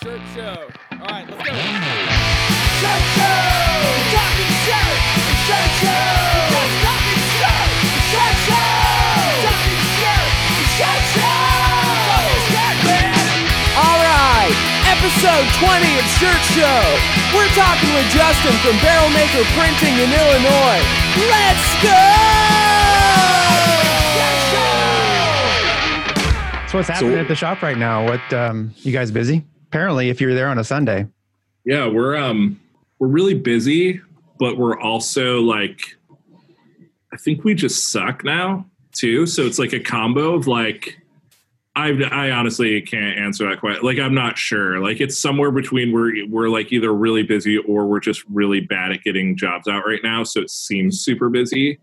Shirt Show. All right, let's go. Shirt Show! Talking shirt! Shirt Show! Talking shirt! Shirt Show! Talking shirt! Shirt Show! Talking shirt, man! All right, episode 20 of Shirt Show. We're talking with Justin from Barrel Maker Printing in Illinois. Let's go! So what's happening at the shop right now? What um, you guys busy? Apparently, if you're there on a Sunday. Yeah, we're um we're really busy, but we're also like I think we just suck now too. So it's like a combo of like I I honestly can't answer that question. Like I'm not sure. Like it's somewhere between we're we're like either really busy or we're just really bad at getting jobs out right now. So it seems super busy.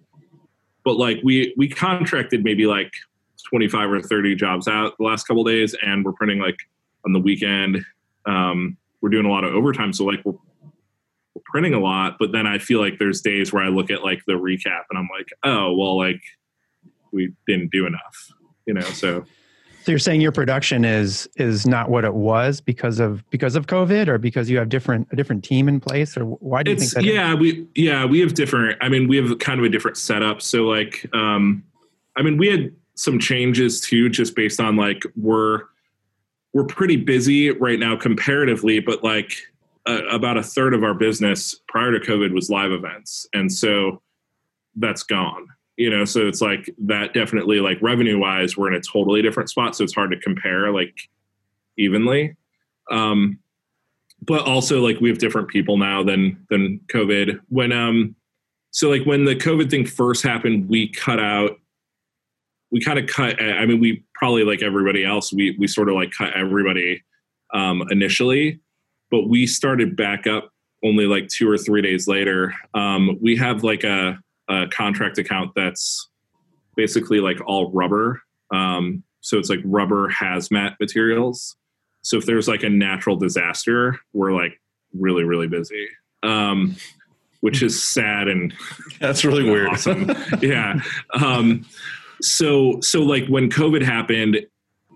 But like we we contracted maybe like 25 or 30 jobs out the last couple days and we're printing like on the weekend. Um, we're doing a lot of overtime. So like we're, we're printing a lot, but then I feel like there's days where I look at like the recap and I'm like, oh, well, like we didn't do enough, you know? So So you're saying your production is is not what it was because of because of COVID, or because you have different a different team in place, or why do you it's think that? is? yeah we yeah we have different i mean we have kind of a different setup so like um i mean we had some changes too just based on like we're we're pretty busy right now comparatively but like uh, about a third of our business prior to covid was live events. And so that's gone you know? So it's like that definitely like revenue wise we're in a totally different spot so it's hard to compare like evenly. Um but also like we have different people now than than covid. When um so like when the covid thing first happened we cut out we kind of cut i mean we probably like everybody else we we sort of like cut everybody um initially but we started back up only like two or three days later. Um we have like a, a contract account that's basically like all rubber um so it's like rubber hazmat materials. So if there's like a natural disaster we're like really really busy um which is sad and That's really weird. awesome. Yeah um so so like when covid happened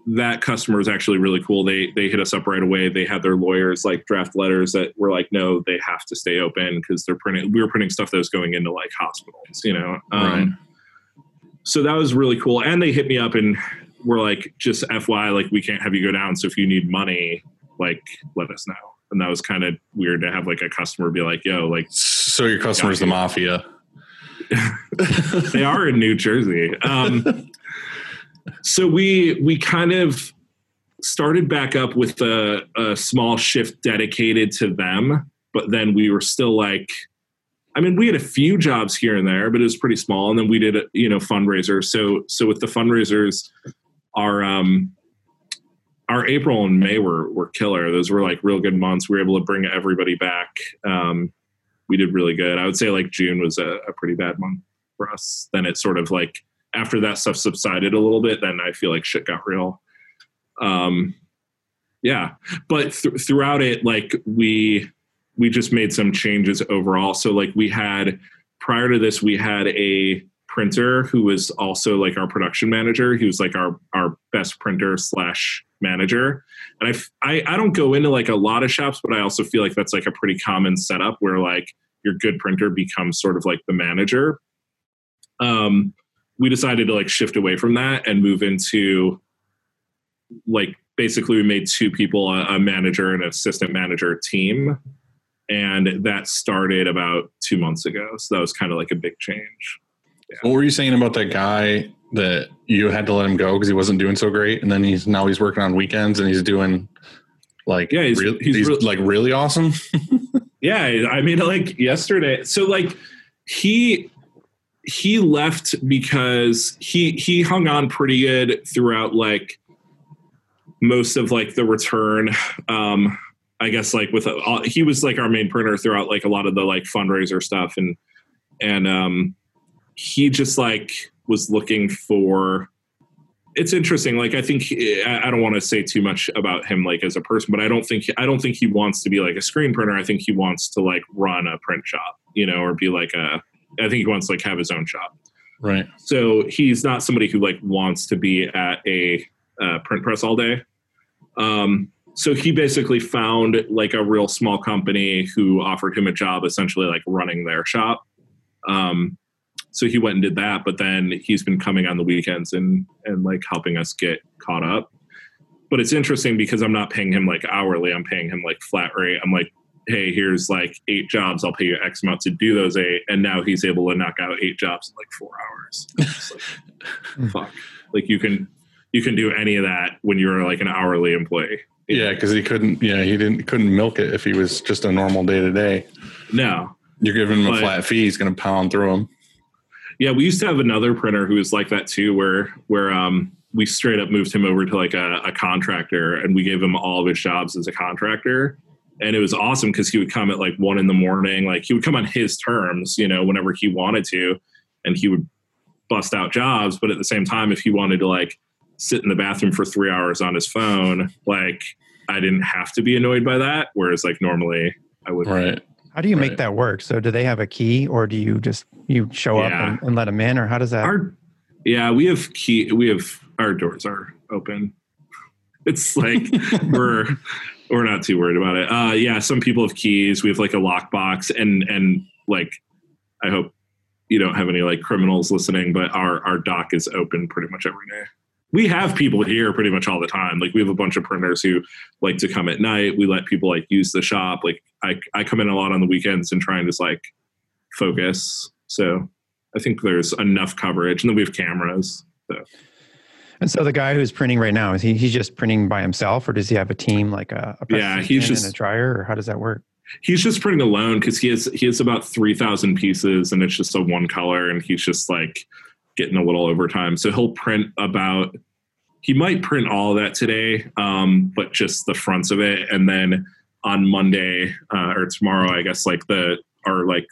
that customer was actually really cool. They they hit us up right away. They had their lawyers like draft letters that were like no they have to stay open because they're printing we were printing stuff that was going into like hospitals you know? Um, Right. so that was really cool. And they hit me up and were like just fy like we can't have you go down. So if you need money like let us know. And that was kind of weird to have like a customer be like yo like So your customer's the mafia. They are in New Jersey. Um, so we we kind of started back up with a, a small shift dedicated to them, but then we were still like, I mean, we had a few jobs here and there, but it was pretty small. And then we did, a, you know, fundraisers. So so with the fundraisers, our um, our April and May were were killer. Those were like real good months. We were able to bring everybody back. Um, we did really good. I would say like June was a, a pretty bad month for us. Then it sort of like after that stuff subsided a little bit, then I feel like shit got real. Um, yeah, but th- throughout it, like we we just made some changes overall. So like we had prior to this, we had a printer who was also like our production manager. He was like our our best printer slash manager. And I I don't go into like a lot of shops, but I also feel like that's like a pretty common setup where like your good printer becomes sort of like the manager. Um, we decided to like shift away from that and move into like basically we made two people a, a manager and assistant manager team and that started about two months ago so that was kind of like a big change What were you saying about that guy that you had to let him go because he wasn't doing so great, and then he's now he's working on weekends and he's doing like Yeah, he's- real- he's he's real- like really awesome. yeah i mean like yesterday so like he he left because he he hung on pretty good throughout like most of like the return um i guess like with uh, he was like our main printer throughout like a lot of the like fundraiser stuff and and um he just like was looking for it's interesting like i think i don't want to say too much about him like as a person but i don't think i don't think he wants to be like a screen printer. I think he wants to like run a print shop you know or be like a i think he wants to like have his own shop. Right. so he's not somebody who like wants to be at a uh, print press all day. Um so he basically found like a real small company who offered him a job essentially like running their shop. Um so he went and did that but then he's been coming on the weekends and and like helping us get caught up. But it's interesting because i'm not paying him like hourly. I'm paying him like flat rate. I'm like hey here's like eight jobs. I'll pay you x amount to do those eight. And now he's able to knock out eight jobs in like four hours. Like, hmm. fuck. Like you can you can do any of that when you're like an hourly employee. Yeah, because he couldn't. Yeah, he didn't couldn't milk it if he was just a normal day to day. no. You're giving him a flat fee. He's going to pound through them. Yeah, we used to have another printer who was like that too, where where um we straight up moved him over to like a, a contractor and we gave him all of his jobs as a contractor. And it was awesome because he would come at like one in the morning, like he would come on his terms, you know, whenever he wanted to, and he would bust out jobs. But at the same time, if he wanted to like sit in the bathroom for three hours on his phone, like I didn't have to be annoyed by that. Whereas like normally I would Right. How do you make that work? So do they have a key or do you just you show up and, and let them in or how does that our yeah we have key we have our doors are open. It's like we're we're not too worried about it. Uh yeah some people have keys. We have like a lockbox and and like i hope you don't have any like criminals listening but our our dock is open pretty much every day. We have people here pretty much all the time. Like we have a bunch of printers who like to come at night. We let people like use the shop. Like i i come in a lot on the weekends and try and just like focus so I think there's enough coverage, and then we have cameras. So And so the guy who's printing right now is he he's just printing by himself or does he have a team like a, a Yeah, he's just- a dryer or how does that work? he's just printing alone because he has he has about three thousand pieces, and it's just a one color, and he's just like getting a little overtime. So he'll print about. He might print all of that today, um, but just the fronts of it, and then on Monday uh, or tomorrow, I guess like the our like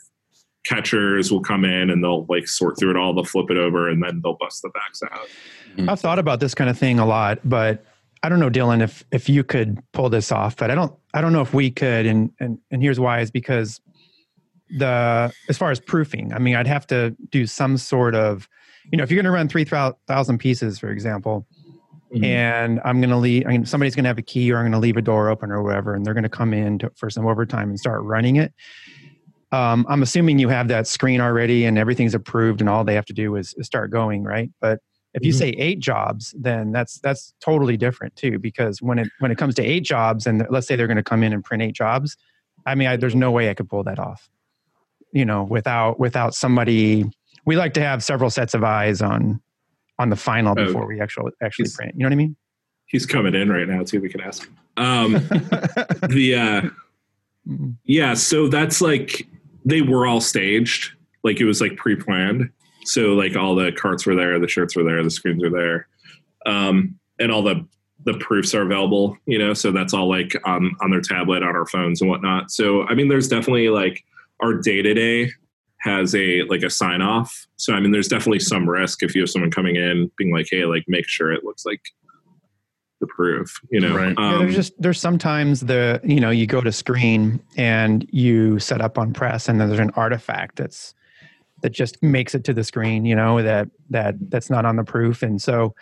catchers will come in and they'll like sort through it all, they'll flip it over, and then they'll bust the backs out. Hmm. I've thought about this kind of thing a lot, but I don't know, Dylan, if if you could pull this off, but I don't I don't know if we could, and and and here's why is because the as far as proofing, I mean, I'd have to do some sort of, you know, if you're going to run three thousand pieces, for example, Mhm. and I'm going to leave, I mean, somebody's going to have a key, or I'm going to leave a door open, or whatever, and they're going to come in to, for some overtime and start running it. Um, I'm assuming you have that screen already, and everything's approved, and all they have to do is, is start going, right? But if you Mhm. say eight jobs, then that's that's totally different too. Because when it when it comes to eight jobs, and let's say they're going to come in and print eight jobs, I mean, I, there's no way I could pull that off. You know, without without somebody, we like to have several sets of eyes on on the final Oh, before we actually actually print. You know what I mean? He's coming in right now too. We can ask him. Um, the uh. Yeah, so that's like they were all staged. Like it was like pre-planned. So like all the carts were there, the shirts were there, the screens were there. Um and all the the proofs are available, you know, so that's all like on on their tablet, on our phones and whatnot. So I mean there's definitely like our day-to-day has a like a sign off. So I mean there's definitely some risk if you have someone coming in being like, hey, like make sure it looks like the proof, you know. Right. Yeah, Um, there's just there's sometimes the you know you go to screen and you set up on press and then there's an artifact that's that just makes it to the screen you know that that that's not on the proof and so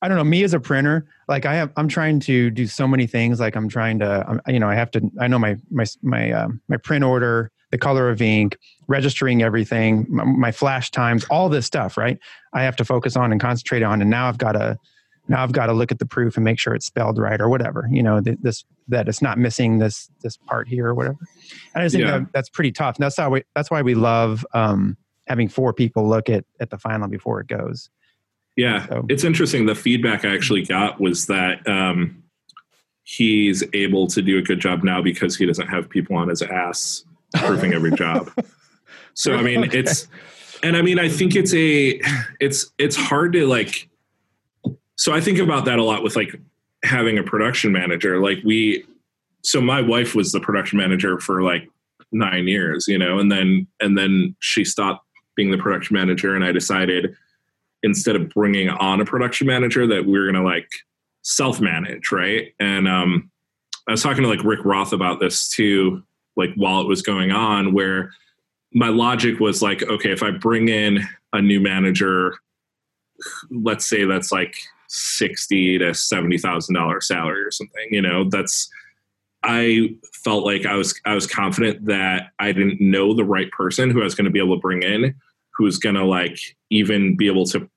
I don't know me as a printer like I have I'm trying to do so many things like I'm trying to um, you know I have to I know my my my um, my print order the color of ink registering everything my, my flash times all this stuff right I have to focus on and concentrate on and now I've got to now I've got to look at the proof and make sure it's spelled right or whatever. You know, th- this that it's not missing this this part here or whatever. And I just think Yeah. that that's pretty tough. And that's how we that's why we love um, having four people look at at the final before it goes. Yeah, So- it's interesting. The feedback I actually got was that um, he's able to do a good job now because he doesn't have people on his ass proofing every job. So I mean, Okay. it's and I mean, I think it's a it's it's hard to like. So I think about that a lot with like having a production manager. Like we, so my wife was the production manager for like nine years, you know, and then and then she stopped being the production manager, and I decided instead of bringing on a production manager that we are to like self manage, right? And um, I was talking to like Rick Roth about this too, like while it was going on, where my logic was like, okay, if I bring in a new manager, let's say that's like sixty to seventy thousand dollar salary or something. You know, that's I felt like I was I was confident that I didn't know the right person who I was going to be able to bring in, who's going to like even be able to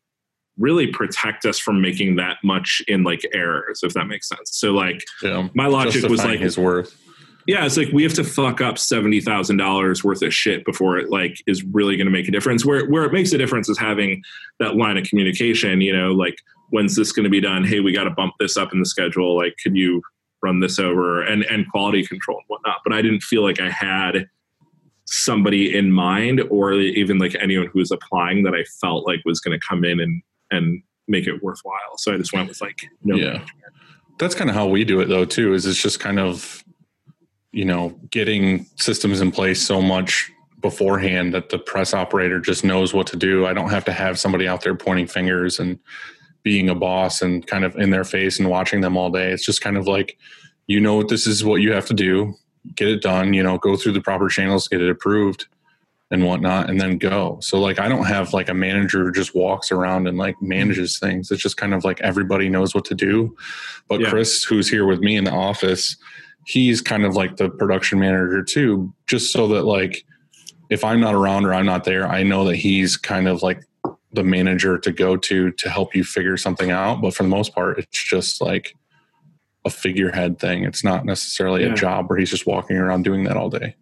really protect us from making that much in like errors, if that makes sense. So like Yeah. my logic was like his worth. Yeah, it's like we have to fuck up seventy thousand dollars worth of shit before it like is really going to make a difference. Where where it makes a difference is having that line of communication. You know, like when's this going to be done? Hey, we got to bump this up in the schedule. Like, could you run this over and and quality control and whatnot? But I didn't feel like I had somebody in mind or even like anyone who was applying that I felt like was going to come in and and make it worthwhile. So I just went with like no. Yeah. That's kind of how we do it though too. Is it's just kind of you know getting systems in place so much beforehand that the press operator just knows what to do. I don't have to have somebody out there pointing fingers and being a boss and kind of in their face and watching them all day. It's just kind of like you know this is what you have to do. Get it done. You know, go through the proper channels, get it approved and whatnot, and then go. So like I don't have like a manager who just walks around and like mm-hmm. manages things. It's just kind of like everybody knows what to do. But Yeah. Chris, who's here with me in the office, he's kind of like the production manager too, just so that like if I'm not around or I'm not there, I know that he's kind of like the manager to go to to help you figure something out. But for the most part, it's just like a figurehead thing. It's not necessarily Yeah. a job where he's just walking around doing that all day.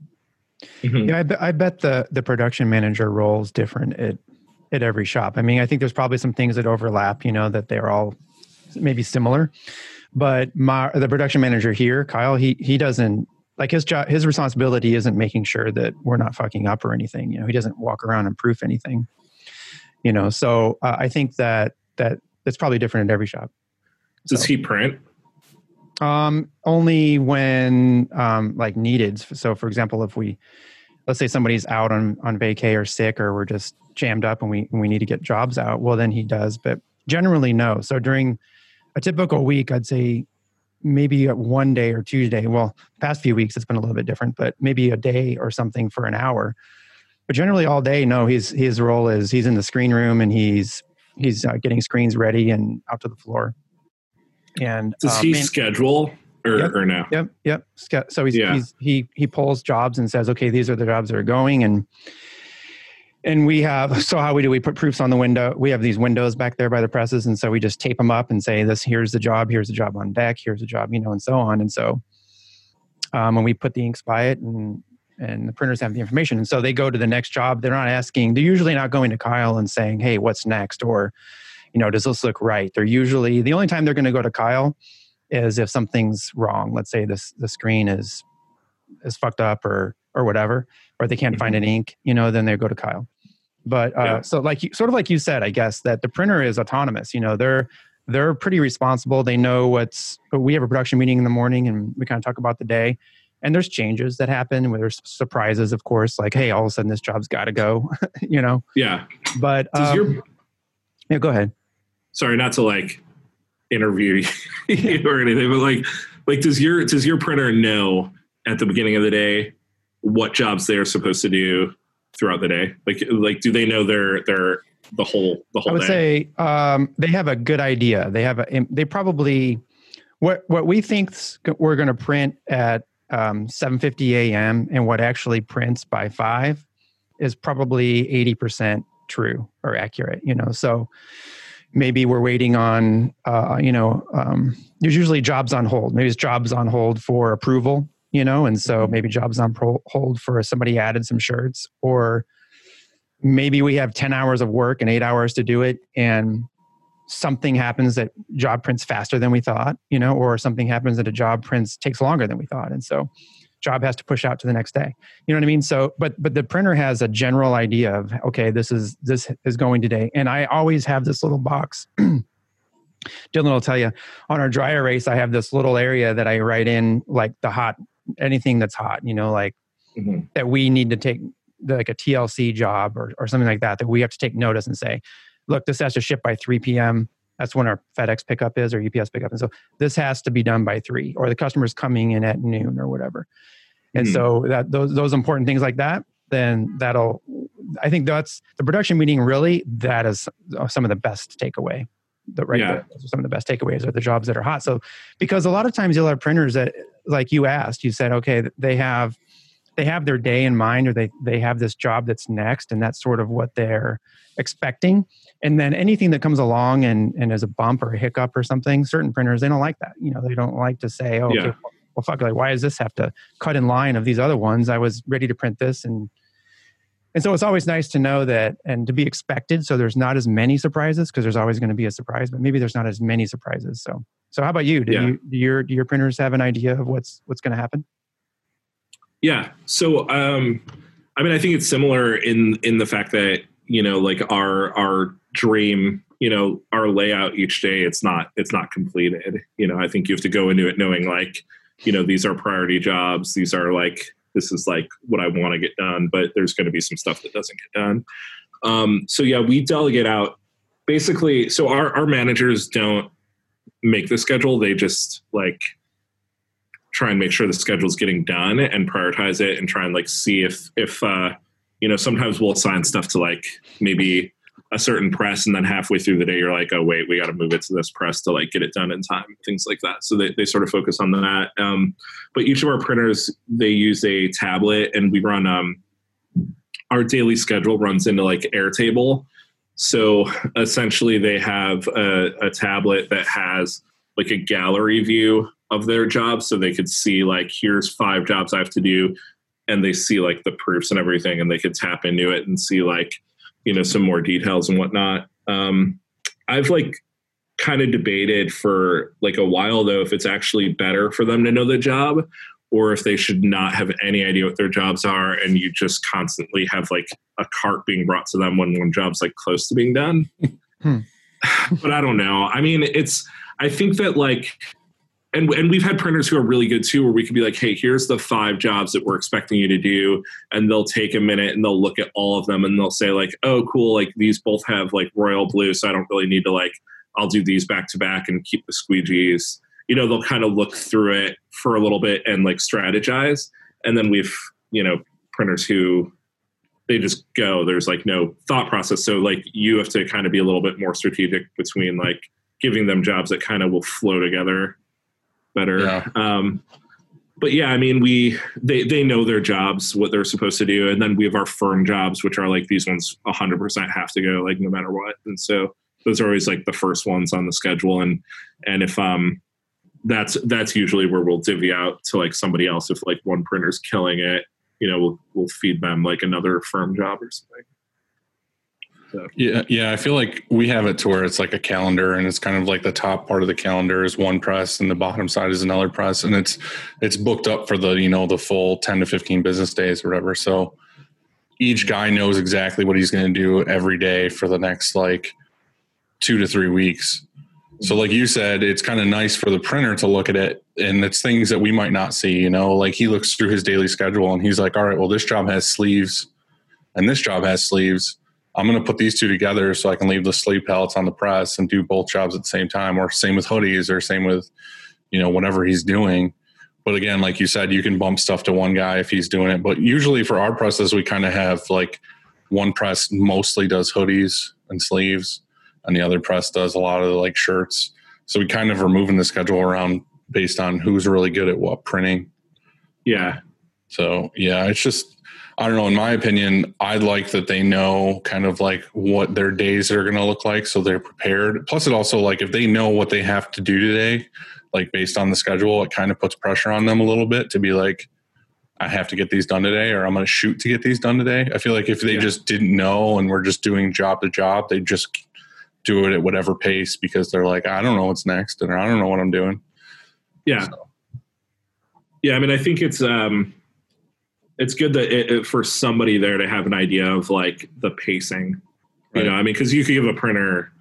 Mhm. Yeah, I, bet I bet the the production manager role is different at at every shop. I mean, I think there's probably some things that overlap. You know, that they're all maybe similar. But my the production manager here, Kyle, he he doesn't like his job. His responsibility isn't making sure that we're not fucking up or anything. You know, he doesn't walk around and proof anything. You know, so uh, I think that that that's probably different at every shop. Does So- he print? Um, only when um, like needed. So, for example, if we let's say somebody's out on on vacay or sick, or we're just jammed up and we and we need to get jobs out, well, then he does. But generally, no. So during a typical week, I'd say maybe one day or Tuesday. Well, past few weeks it's been a little bit different, but maybe a day or something for an hour. But generally, all day, no. His his role is he's in the screen room and he's he's uh, getting screens ready and out to the floor. And Does um, he schedule or, Yep. or no? Yep, yep. So he's, Yeah. he's he he pulls jobs and says, okay, these are the jobs that are going, and and we have so how we do we put proofs on the window. We have these windows back there by the presses, and so we just tape them up and say, this here's the job, here's the job on deck, here's the job, you know, and so on. And so um, when we put the inks by it, and and the printers have the information, and so they go to the next job. They're not asking. They're usually not going to Kyle and saying, hey, what's next, or you know, does this look right? They're usually the only time they're going to go to Kyle is if something's wrong. Let's say this the screen is is fucked up or or whatever, or they can't find an ink. You know, then they go to Kyle. But uh, Yeah. so like sort of like you said, I guess that the printer is autonomous. You know, they're they're pretty responsible. They know what's. We have a production meeting in the morning, and we kind of talk about the day. And there's changes that happen. Where there's surprises, of course. Like, hey, all of a sudden this job's got to go. you know. Yeah. But Does um, your yeah, go ahead. sorry, not to like interview you or anything, but like like does your does your printer know at the beginning of the day what jobs they're supposed to do throughout the day? Like like do they know their their the whole the whole I would day? say um, they have a good idea. They have a. They probably what what we think we're going to print at um, 7:50 a.m. and what actually prints by five is probably 80 percent true or accurate. You know, so maybe we're waiting on. Uh, you know, um, there's usually jobs on hold. Maybe it's jobs on hold for approval. You know, and so mm-hmm. maybe jobs on pro- hold for somebody added some shirts or maybe we have 10 hours of work and eight hours to do it and something happens that job prints faster than we thought you know or something happens that a job prints takes longer than we thought and so job has to push out to the next day. You know what i mean? So but but the printer has a general idea of okay this is this is going today. And i always have this little box. Dylan will tell you on our dry erase i have this little area that i write in like the hot anything that's hot you know like Mhm. that we need to take like a TLC job or, or something like that, that we have to take notice and say, look, this has to ship by 3 p.m. That's when our FedEx pickup is or UPS pickup. And so this has to be done by three, or the customer's coming in at noon or whatever. And Hmm. so that those those important things like that, then that'll I think that's the production meeting really that is some of the best takeaway. The right Yeah. those are some of the best takeaways are the jobs that are hot. So because a lot of times you'll have printers that like you asked, you said, okay, they have they have their day in mind or they they have this job that's next and that's sort of what they're expecting. And then anything that comes along and and is a bump or a hiccup or something, certain printers they don't like that. You know, they don't like to say, oh, okay, well fuck, like why does this have to cut in line of these other ones? I was ready to print this and and so it's always nice to know that and to be expected. So there's not as many surprises because there's always going to be a surprise, but maybe there's not as many surprises. So, so how about you? Do Yeah. you do your do your printers have an idea of what's what's going to happen? Yeah. So, um, I mean, I think it's similar in in the fact that you know, like our our dream, you know, our layout each day, it's not it's not completed. You know, I think you have to go into it knowing like, you know, these are priority jobs. These are like this is like what I want to get done, but there's going to be some stuff that doesn't get done. Um, so yeah, we delegate out basically. So our our managers don't make the schedule; they just like try and make sure the schedule is getting done and prioritize it and try and like see if if uh you know sometimes we'll assign stuff to like maybe a certain press and then halfway through the day you're like oh wait we got to move it to this press to like get it done in time things like that. So they, they sort of focus on that um, but each of our printers they use a tablet and we run um, our daily schedule runs into like airtable. So essentially they have a, a tablet that has like a gallery view of their jobs so they could see like here's five jobs i have to do and they see like the proofs and everything and they could tap into it and see like you know some more details and whatnot. Um i've like kind of debated for like a while though if it's actually better for them to know the job or if they should not have any idea what their jobs are and you just constantly have like a cart being brought to them when one job's like close to being done. Hmm. but i don't know. I mean it's i think that like and and we've had printers who are really good too, where we could be like, hey, here's the five jobs that we're expecting you to do, and they'll take a minute and they'll look at all of them and they'll say like, oh, cool, like these both have like royal blue, so I don't really need to like, I'll do these back to back and keep the squeegees. You know, they'll kind of look through it for a little bit and like strategize, and then we've you know printers who they just go. There's like no thought process, so like you have to kind of be a little bit more strategic between like giving them jobs that kind of will flow together better. Yeah. Um, but yeah, I mean, we they they know their jobs, what they're supposed to do, and then we have our firm jobs, which are like these ones, hundred percent have to go, like no matter what. And so those are always like the first ones on the schedule, and and if um that's that's usually where we'll divvy out to like somebody else if like one printer's killing it, you know, we'll we'll feed them like another firm job or something. Yeah, yeah. I feel like we have it to where it's like a calendar, and it's kind of like the top part of the calendar is one press, and the bottom side is another press, and it's it's booked up for the you know the full ten to fifteen business days or whatever. So each guy knows exactly what he's going to do every day for the next like two to three weeks. So, mm-hmm. like you said, it's kind of nice for the printer to look at it, and it's things that we might not see. You know, like he looks through his daily schedule, and he's like, "All right, well, this job has sleeves, and this job has sleeves." I'm going to put these two together so I can leave the sleeve pellets on the press and do both jobs at the same time, or same with hoodies, or same with, you know, whatever he's doing. But again, like you said, you can bump stuff to one guy if he's doing it. But usually for our presses, we kind of have like one press mostly does hoodies and sleeves, and the other press does a lot of like shirts. So we kind of are moving the schedule around based on who's really good at what printing. Yeah, So yeah, it's just I don't know. In my opinion, I like that they know kind of like what their days are going to look like, so they're prepared. Plus, it also like if they know what they have to do today, like based on the schedule, it kind of puts pressure on them a little bit to be like, I have to get these done today, or I'm going to shoot to get these done today. I feel like if they Yeah. just didn't know and we're just doing job to job, they just do it at whatever pace because they're like, I don't know what's next, and I don't know what I'm doing. yeah, yeah. I mean, I think it's um, it's good that it, it- for somebody there to have an idea of like the pacing. Right. You know, I mean, because you could give a printer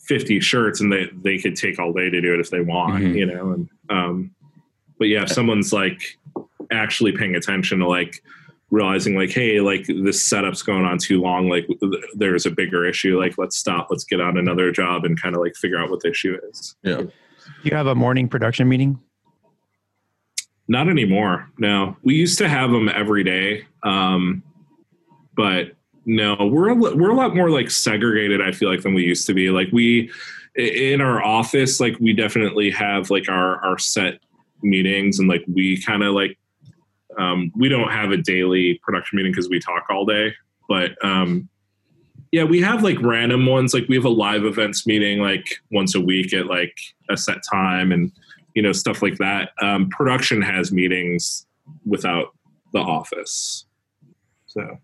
fifty shirts and they they could take all day to do it if they want. Mhm. You know, and um, but yeah, if someone's like actually paying attention to like realizing like hey like this setup's going on too long like th- there's a bigger issue like let's stop let's get on another job and kind of like figure out what the issue is Yeah. Do you have a morning production meeting? Not anymore. No, we used to have them every day, um, but no, we're a, we're a lot more like segregated. I feel like than we used to be. Like we in our office, like we definitely have like our our set meetings, and like we kind of like um, we don't have a daily production meeting because we talk all day. But um, yeah, we have like random ones. Like we have a live events meeting like once a week at like a set time, and you know stuff like that. Um, production has meetings without the office, so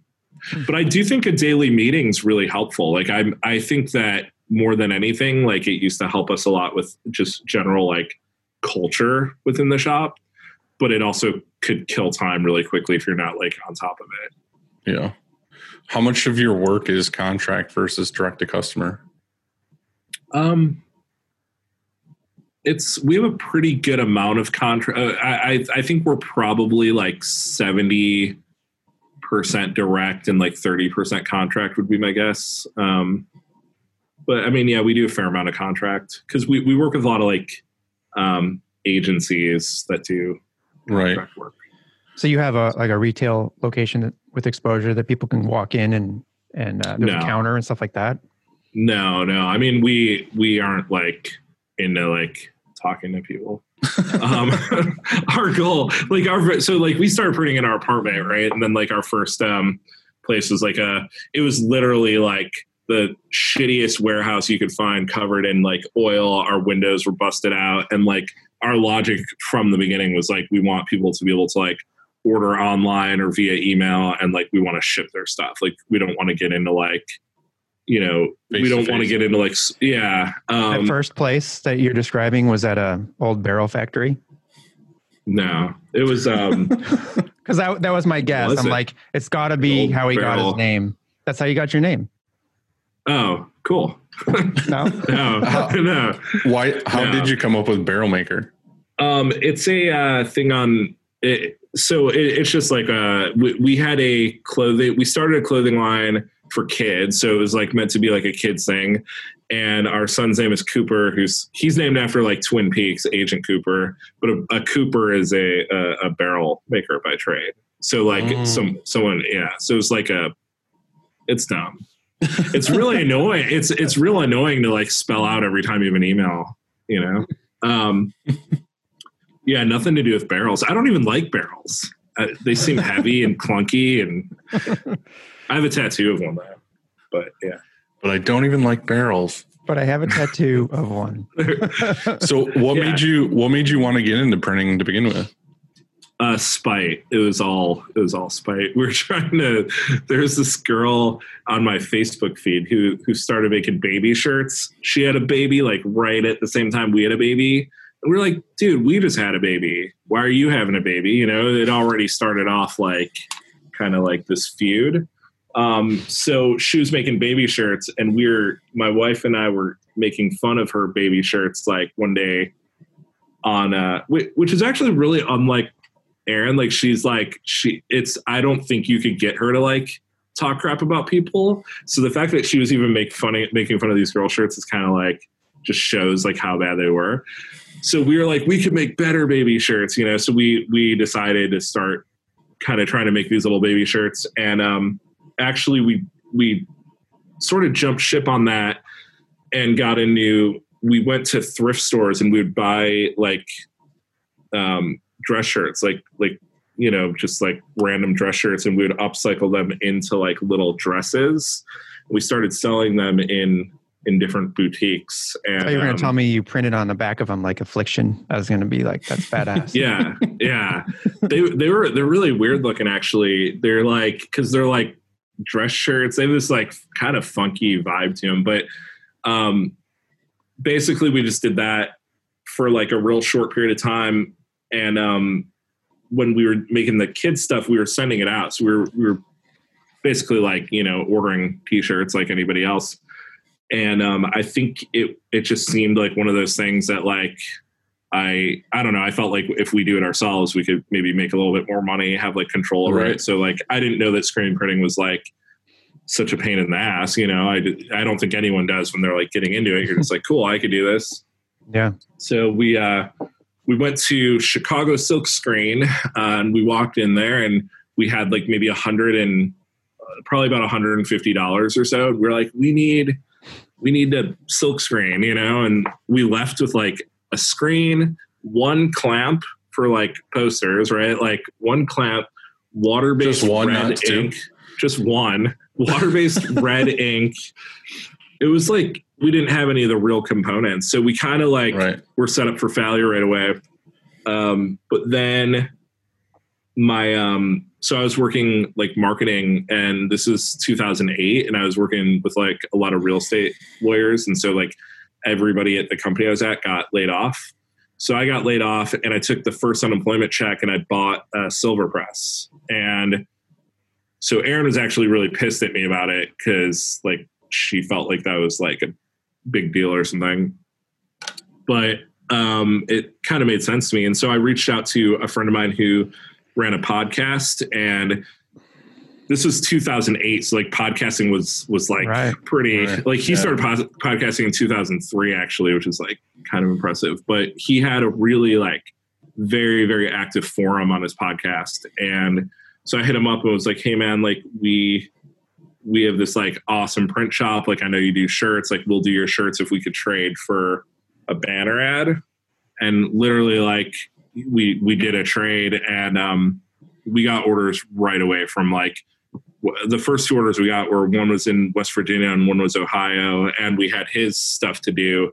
but I do think a daily meeting's really helpful. Like I'm I think that more than anything, like it used to help us a lot with just general like culture within the shop, but it also could kill time really quickly if you're not like on top of it. Yeah. How much of your work is contract versus direct to customer? Um it's we have a pretty good amount of contract. Uh, I I I think we're probably like seventy percent direct and like thirty percent contract would be my guess. Um, but I mean, yeah, we do a fair amount of contract because we we work with a lot of like um, agencies that do Right. contract work. So you have a like a retail location that, with exposure that people can walk in and and uh, there's No. a counter and stuff like that. No, no. I mean, we we aren't like into like talking to people. um, our goal, like our so like we started printing in our apartment, right? And then like our first um place was like a it was literally like the shittiest warehouse you could find covered in like oil. Our windows were busted out and like our logic from the beginning was like we want people to be able to like order online or via email and like we want to ship their stuff. Like we don't want to get into like you know we don't want to get into like yeah um the first place that you're describing was at a old barrel factory. no it was um Because that, that was my guess. Was I'm it? like, it's got to be how he got his name. That's how you got your name. oh cool No, no no Why? How No. did you come up with Barrel Maker? Um, it's a uh, thing on. It, so it, it's just like uh, we, we had a clothing. We started a clothing line for kids, so it was like meant to be like a kids thing. And our son's name is Cooper, who's he's named after like Twin Peaks, Agent Cooper. But a, a Cooper is a, a a barrel maker by trade. So like Mm. some someone yeah. So it's like a. It's dumb. it's really annoying. It's it's real annoying to like spell out every time you have an email. You know. Um, yeah, nothing to do with barrels. I don't even like barrels. Uh, they seem heavy and clunky, and I have a tattoo of one though. But yeah, But I don't even like barrels. but I have a tattoo of one. So what Yeah. made you? What made you want to get into printing to begin with? uh, spite. It was all it was all spite. We are trying to. There's this girl on my Facebook feed who who started making baby shirts. She had a baby like right at the same time we had a baby. And we are like, dude, we just had a baby. Why are you having a baby? You know, it already started off like kind of like this feud. Um, so she was making baby shirts, and we were my wife and I were making fun of her baby shirts like one day on uh which is actually really unlike Aaron. Like she's like she it's I don't think you could get her to like talk crap about people. So the fact that she was even make funny making fun of these girl shirts is kind of like just shows like how bad they were. So we were like, we could make better baby shirts, you know. So we we decided to start kind of trying to make these little baby shirts. And um actually we we sort of jumped ship on that and got into we went to thrift stores and we would buy like um dress shirts like like you know just like random dress shirts and we would upcycle them into like little dresses we started selling them in in different boutiques and you were going um, to tell me you printed on the back of them like affliction. I was going to be like, that's badass. yeah yeah they they were they're really weird looking actually they're like because they're like dress shirts. They have this like kind of funky vibe to them but um basically we just did that for like a real short period of time. And um when we were making the kids stuff we were sending it out. So we were we were basically like you know ordering t-shirts like anybody else. And um i think it it just seemed like one of those things that like I I don't know. I felt like if we do it ourselves, we could maybe make a little bit more money, have like control over Right. it. So like I didn't know that screen printing was like such a pain in the ass. You know, I I don't think anyone does when they're like getting into it. You're just like, cool, I could do this. Yeah. So we uh we went to Chicago Silk Screen uh, and we walked in there and we had like maybe a hundred and probably about $150 or so. We're like, we need we need a silk screen, you know, and we left with like a screen, one clamp for like posters, right? Like one clamp, water based red ink, just one water based red ink. It was like we didn't have any of the real components, so we kind of like Right. were set up for failure right away. Um, but then my um so I was working like marketing and this is 2008 and I was working with like a lot of real estate lawyers and so like everybody at the company I was at got laid off. So I got laid off and I took the first unemployment check and I bought a silver press. And so Erin was actually really pissed at me about it cuz like she felt like that was like a big deal or something. But um it kind of made sense to me and so I reached out to a friend of mine who ran a podcast and this was 2008 so like podcasting was was like Right. pretty Right. like he Yeah. started pod- podcasting in 2003 actually which is like kind of impressive but he had a really like very very active forum on his podcast and so i hit him up and was like hey man like we we have this like awesome print shop like i know you do shirts like we'll do your shirts if we could trade for a banner ad and literally like we we did a trade and um we got orders right away from like w- the first two orders we got were one was in West Virginia and one was Ohio, and we had his stuff to do.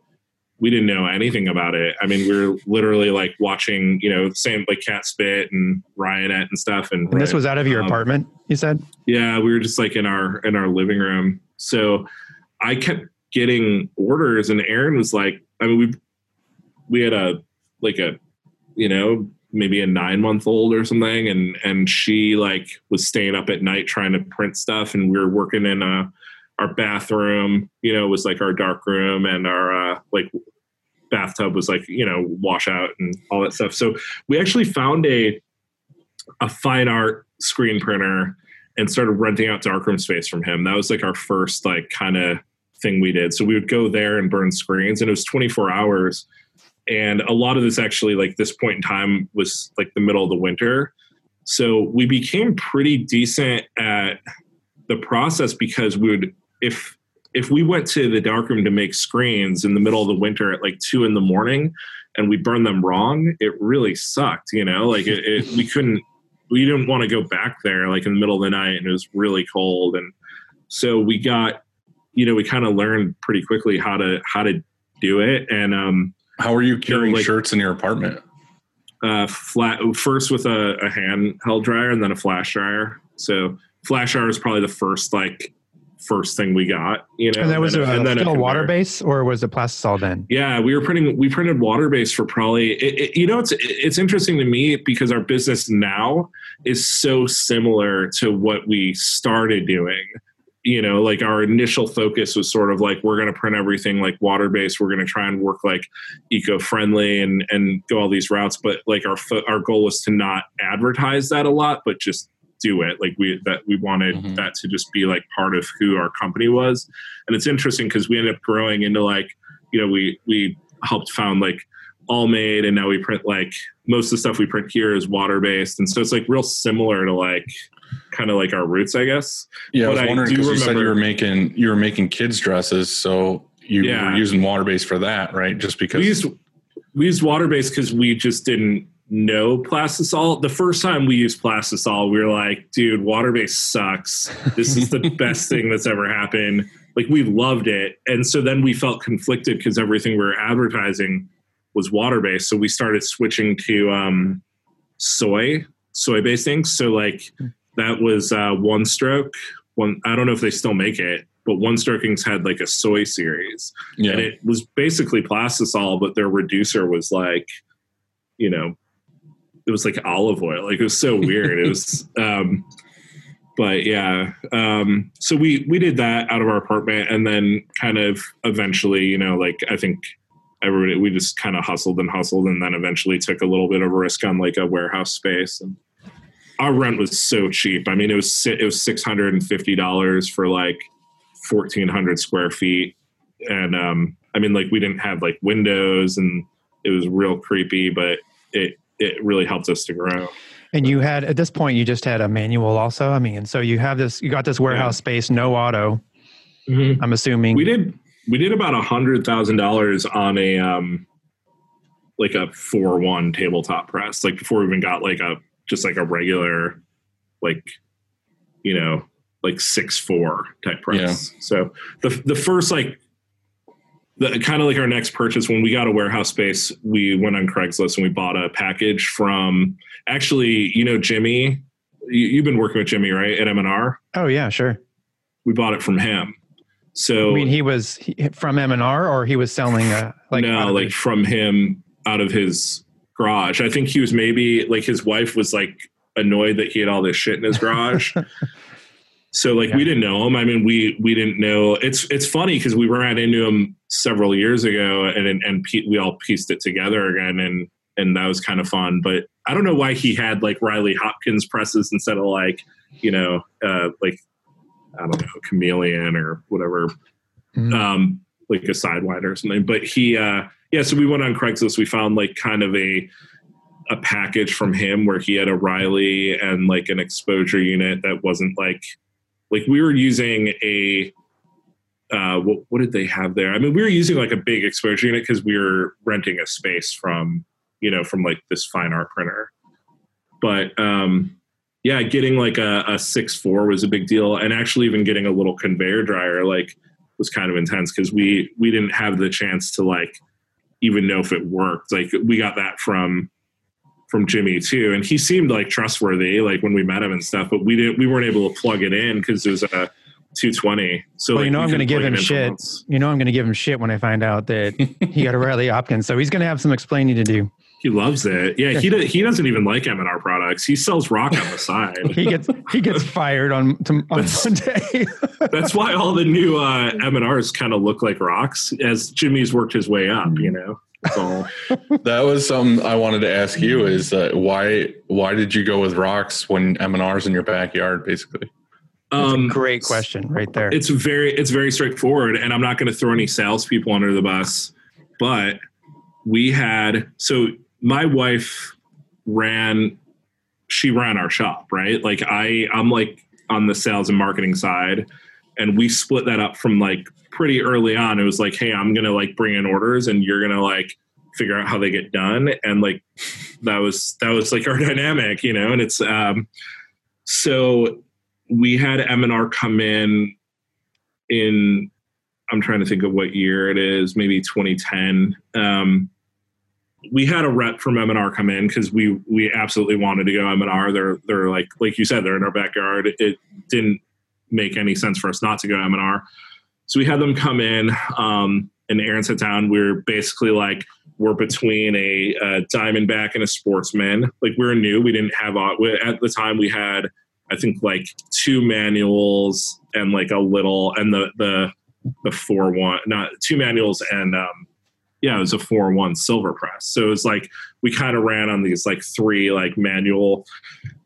We didn't know anything about it. I mean, we were literally like watching, you know, same like Catspit and Ryonet and stuff. And, And this was out of your Um, apartment, you said? yeah, we were just like in our in our living room. So I kept getting orders, and Aaron was like, I mean, we we had a like a you know maybe a nine month old or something, and and she like was staying up at night trying to print stuff, and we were working in a our bathroom. You know, was like our dark room, and our uh, like bathtub was like you know washout and all that stuff. So we actually found a a fine art screen printer and started renting out darkroom space from him. That was like our first like kind of thing we did. So we would go there and burn screens, and it was 24 hours. And a lot of this actually, like this point in time, was like the middle of the winter. So we became pretty decent at the process because we would if if we went to the darkroom to make screens in the middle of the winter at like two in the morning and we burned them wrong, it really sucked. You know, like it, it we couldn't we didn't want to go back there like in the middle of the night and it was really cold and so we got you know we kind of learned pretty quickly how to how to do it and um How are you carrying like- shirts in your apartment? uh flat first with a, a handheld dryer and then a flash dryer so flash dryer is probably the first like first thing we got you know And that was then- a, and then a still conveyor. water base or was it plastisol then? Yeah, we were printing. We printed water base for probably. It, it, you know, it's it's interesting to me because our business now is so similar to what we started doing. You know, like our initial focus was sort of like we're going to print everything like water based. We're going to try and work like eco friendly and and go all these routes. But like our fo- our goal was to not advertise that a lot, but just do it. Like we that we wanted Mhm. that to just be like part of who our company was. And it's interesting because we ended up growing into like you know we we helped found like AllMade and now we print like most of the stuff we print here is water based and so it's like real similar to like kind of like our roots i guess. Yeah, I was wondering because you said you remember- were making you were making kids dresses, so you Yeah. were using water base for that, right? Just because we used we used water based because we just didn't know plastisol. The first time we used plastisol we were like dude water based sucks. This is the best thing that's ever happened. Like we loved it. And so then we felt conflicted because everything we were advertising was water based so we started switching to um soy soy based things so like that was uh one stroke one i don't know if they still make it but One Stroke Inks had like a soy series yeah, and it was basically plastisol, but their reducer was like, you know, it was like olive oil. Like it was so weird. it was, um, but yeah. Um, so we we did that out of our apartment, and then kind of eventually, you know, like I think everybody we just kind of hustled and hustled, and then eventually took a little bit of a risk on like a warehouse space and. Our rent was so cheap. I mean, it was it was six hundred and fifty dollars for like fourteen hundred square feet, and um i mean like we didn't have like windows and it was real creepy but it it really helped us to grow And you had at this point you just had a manual also. I mean, so you have this you got this warehouse space, no auto. Mhm. I'm assuming. We did we did about a hundred thousand dollars on a um like a four one tabletop press, like before we even got like a just like a regular like you know like six four type press. So the the first like the kind of like our next purchase when we got a warehouse space, we went on Craigslist and we bought a package from actually you know Jimmy. You, you've been working with Jimmy right at M and R. Oh yeah, sure. We bought it from him. So I mean, he was he, from M and R, or he was selling a like no, like his- from him out of his garage. I think he was maybe like his wife was like annoyed that he had all this shit in his garage. so like we didn't know him. I mean, we we didn't know. It's it's funny because we ran into him several years ago, and and, we all pieced it together again, and and that was kind of fun. But I don't know why he had like Riley Hopkins presses instead of like you know uh, like I don't know chameleon or whatever Mhm. um, like a sidewinder or something. But he, uh, yeah, so we went on Craigslist. We found like kind of a a package from him where he had a Riley and like an exposure unit that wasn't like like we were using a uh, what, what did they have there? I mean, we were using like a big exposure unit because we were renting a space from you know from like this fine art printer. But um, yeah, getting like a, a six four was a big deal, and actually even getting a little conveyor dryer like was kind of intense because we we didn't have the chance to like even know if it worked. Like we got that from from Jimmy too, and he seemed like trustworthy like when we met him and stuff. But we didn't we weren't able to plug it in because it was a 220. So Well, like, you know I'm going to give him it shit. You know I'm going to give him shit when I find out that he got a Riley Hopkins. So he's going to have some explaining to do. He loves it. Yeah, he do, he doesn't even like M and R products. He sells ROQ on the side. He gets he gets fired on to, on That's- Monday. That's why all the new uh, M and R's kind of look like ROQs as Jimmy's worked his way up. You know, That's all. That was something I wanted to ask you is uh, why why did you go with ROQs when M and R's in your backyard basically? That's Um, a great question right there. it's very it's very straightforward and i'm not going to throw any salespeople under the bus but we had so my wife ran she ran our shop right? Like i i'm like on the sales and marketing side and we split that up from like pretty early on. It was like hey i'm gonna like bring in orders and you're gonna like figure out how they get done. And like that was that was like our dynamic you know? And it's um so we had M&R come in in I'm trying to think of what year it is, maybe 2010. Um, we had a rep from M&R come in because we we absolutely wanted to go M&R. They're they're like like you said, they're in our backyard. It didn't make any sense for us not to go M&R. So we had them come in. Um, and Aaron sat down. We are basically like we're between a, a Diamondback and a Sportsman. Like we are new. We didn't have at the time. We had I think like two manuals and like a little and the the the four one not two manuals and um yeah it was a four one silver press. So it was like we kind of ran on these like three like manual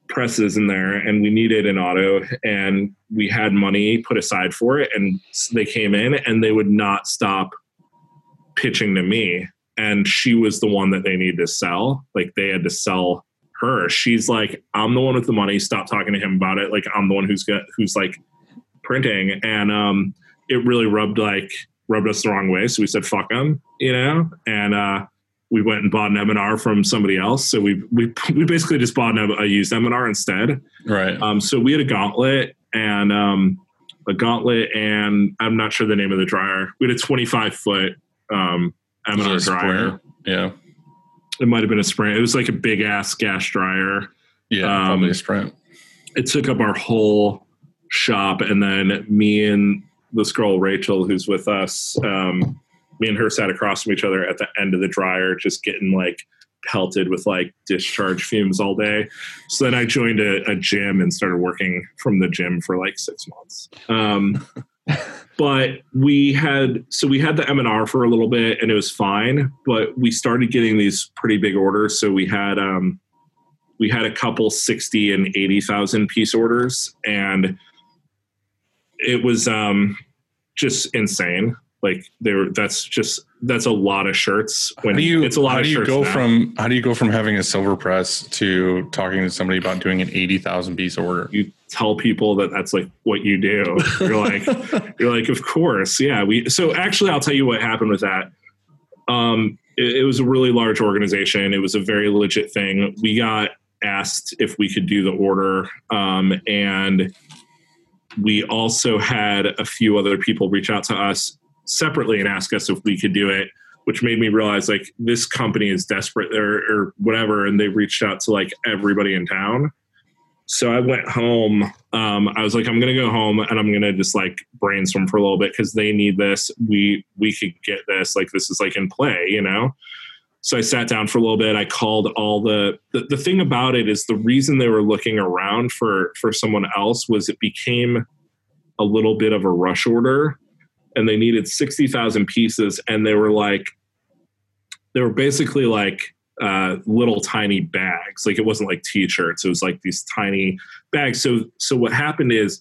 presses in there and we needed an auto and we had money put aside for it and they came in and they would not stop pitching to me. And she was the one that they needed to sell. Like they had to sell her. She's like i'm the one with the money. Stop talking to him about it. Like i'm the one who's got who's like printing. And um it really rubbed like rubbed us the wrong way so we said fuck them you know and uh we went and bought an M&R from somebody else. So we we we basically just bought a, a used M&R instead. Right. Um, so we had a gauntlet and um, a gauntlet, and I'm not sure the name of the dryer. We had a 25 foot um, M&R dryer. Yeah. It might have been a sprint. It was like a big ass gas dryer. Yeah. Um, probably a sprint. It took up our whole shop, and then me and this girl Rachel, who's with us, um, me and her sat across from each other at the end of the dryer, just getting like pelted with like discharge fumes all day. So then I joined a, a gym and started working from the gym for like six months. Um, but we had so we had the M&R for a little bit and it was fine, but we started getting these pretty big orders. So we had um, we had a couple 60 and 80,000 piece orders and it was um, just insane Like there, that's just that's a lot of shirts. How When do you it's a lot how do you go now. from how do you go from having a silver press to talking to somebody about doing an eighty thousand piece order? you tell people that that's like what you do. You're like, you're like, of course, yeah. We so actually, I'll tell you what happened with that. Um, it, it was a really large organization. It was a very legit thing. We got asked if we could do the order, um, and we also had a few other people reach out to us separately and ask us if we could do it which made me realize like this company is desperate or, or whatever and they reached out to like everybody in town. So i went home um, i was like i'm gonna go home and i'm gonna just like brainstorm for a little bit because they need this. We we could get this. Like this is like in play you know so i sat down for a little bit. I called all the, the the thing about it is the reason they were looking around for for someone else was it became a little bit of a rush order and they needed 60,000 pieces and they were like they were basically like uh, little tiny bags. Like it wasn't like t-shirts. It was like these tiny bags. So so what happened is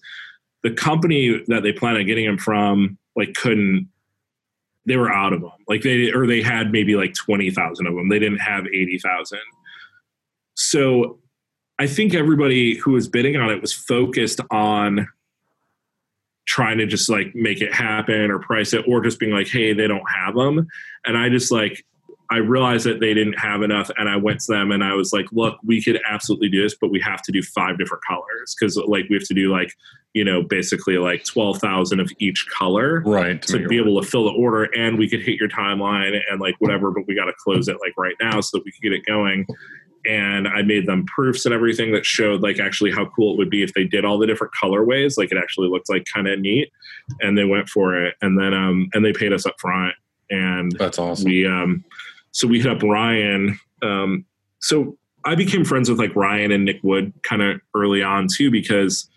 the company that they planned on getting them from like couldn't they were out of them like they or they had maybe like 20,000 of them they didn't have 80,000 so i think everybody who was bidding on it was focused on trying to just like make it happen or price it or just being like hey they don't have them and i just like i realized that they didn't have enough and i went to them and i was like look we could absolutely do this but we have to do five different colors because like we have to do like you know basically like 12000 of each color Right. to make be able to fill the order and we could hit your timeline and like whatever but we got to close it like right now so that we can get it going and i made them proofs and everything that showed like actually how cool it would be if they did all the different colorways like it actually looked like kind of neat and they went for it and then um and they paid us up front and That's awesome. we um so we hit up ryan um so i became friends with like ryan and nick wood kind of early on too because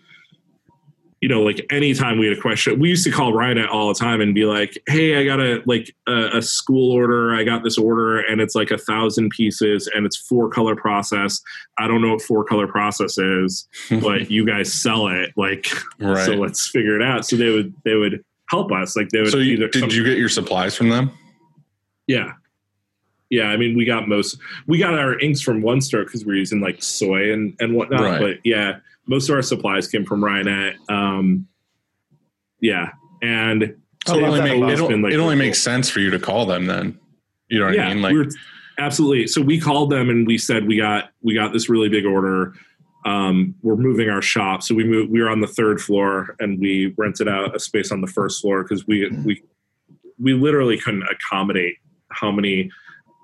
you know like anytime we had a question we used to call ryan out all the time and be like hey i got a like a, a school order i got this order and it's like a thousand pieces and it's four color process i don't know what four color process is but you guys sell it like right. so let's figure it out so they would they would help us like they would So you, did you get your supplies from them? yeah. Yeah, I mean, we got most, we got our inks from One Stroke because we're using like soy and, and whatnot. Right. But yeah, most of our supplies came from Ryonet. Um, yeah. And So it only, make, it, been, like, it only really makes sense for you to call them then. You know what yeah, I mean? Like, we were absolutely. So we called them and we said, we got, we got this really big order. Um, we're moving our shop. So we moved, we were on the third floor and we rented out a space on the first floor because we, we, we literally couldn't accommodate how many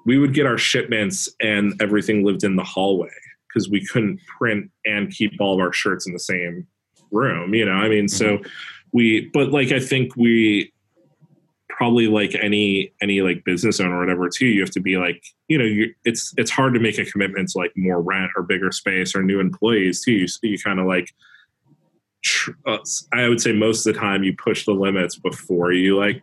we would get our shipments and everything lived in the hallway because we couldn't print and keep all of our shirts in the same room you know i mean so we but like i think we probably like any any like business owner or whatever too you have to be like you know you it's it's hard to make a commitment to like more rent or bigger space or new employees too. You, you kind of like tr- uh, i would say most of the time you push the limits before you like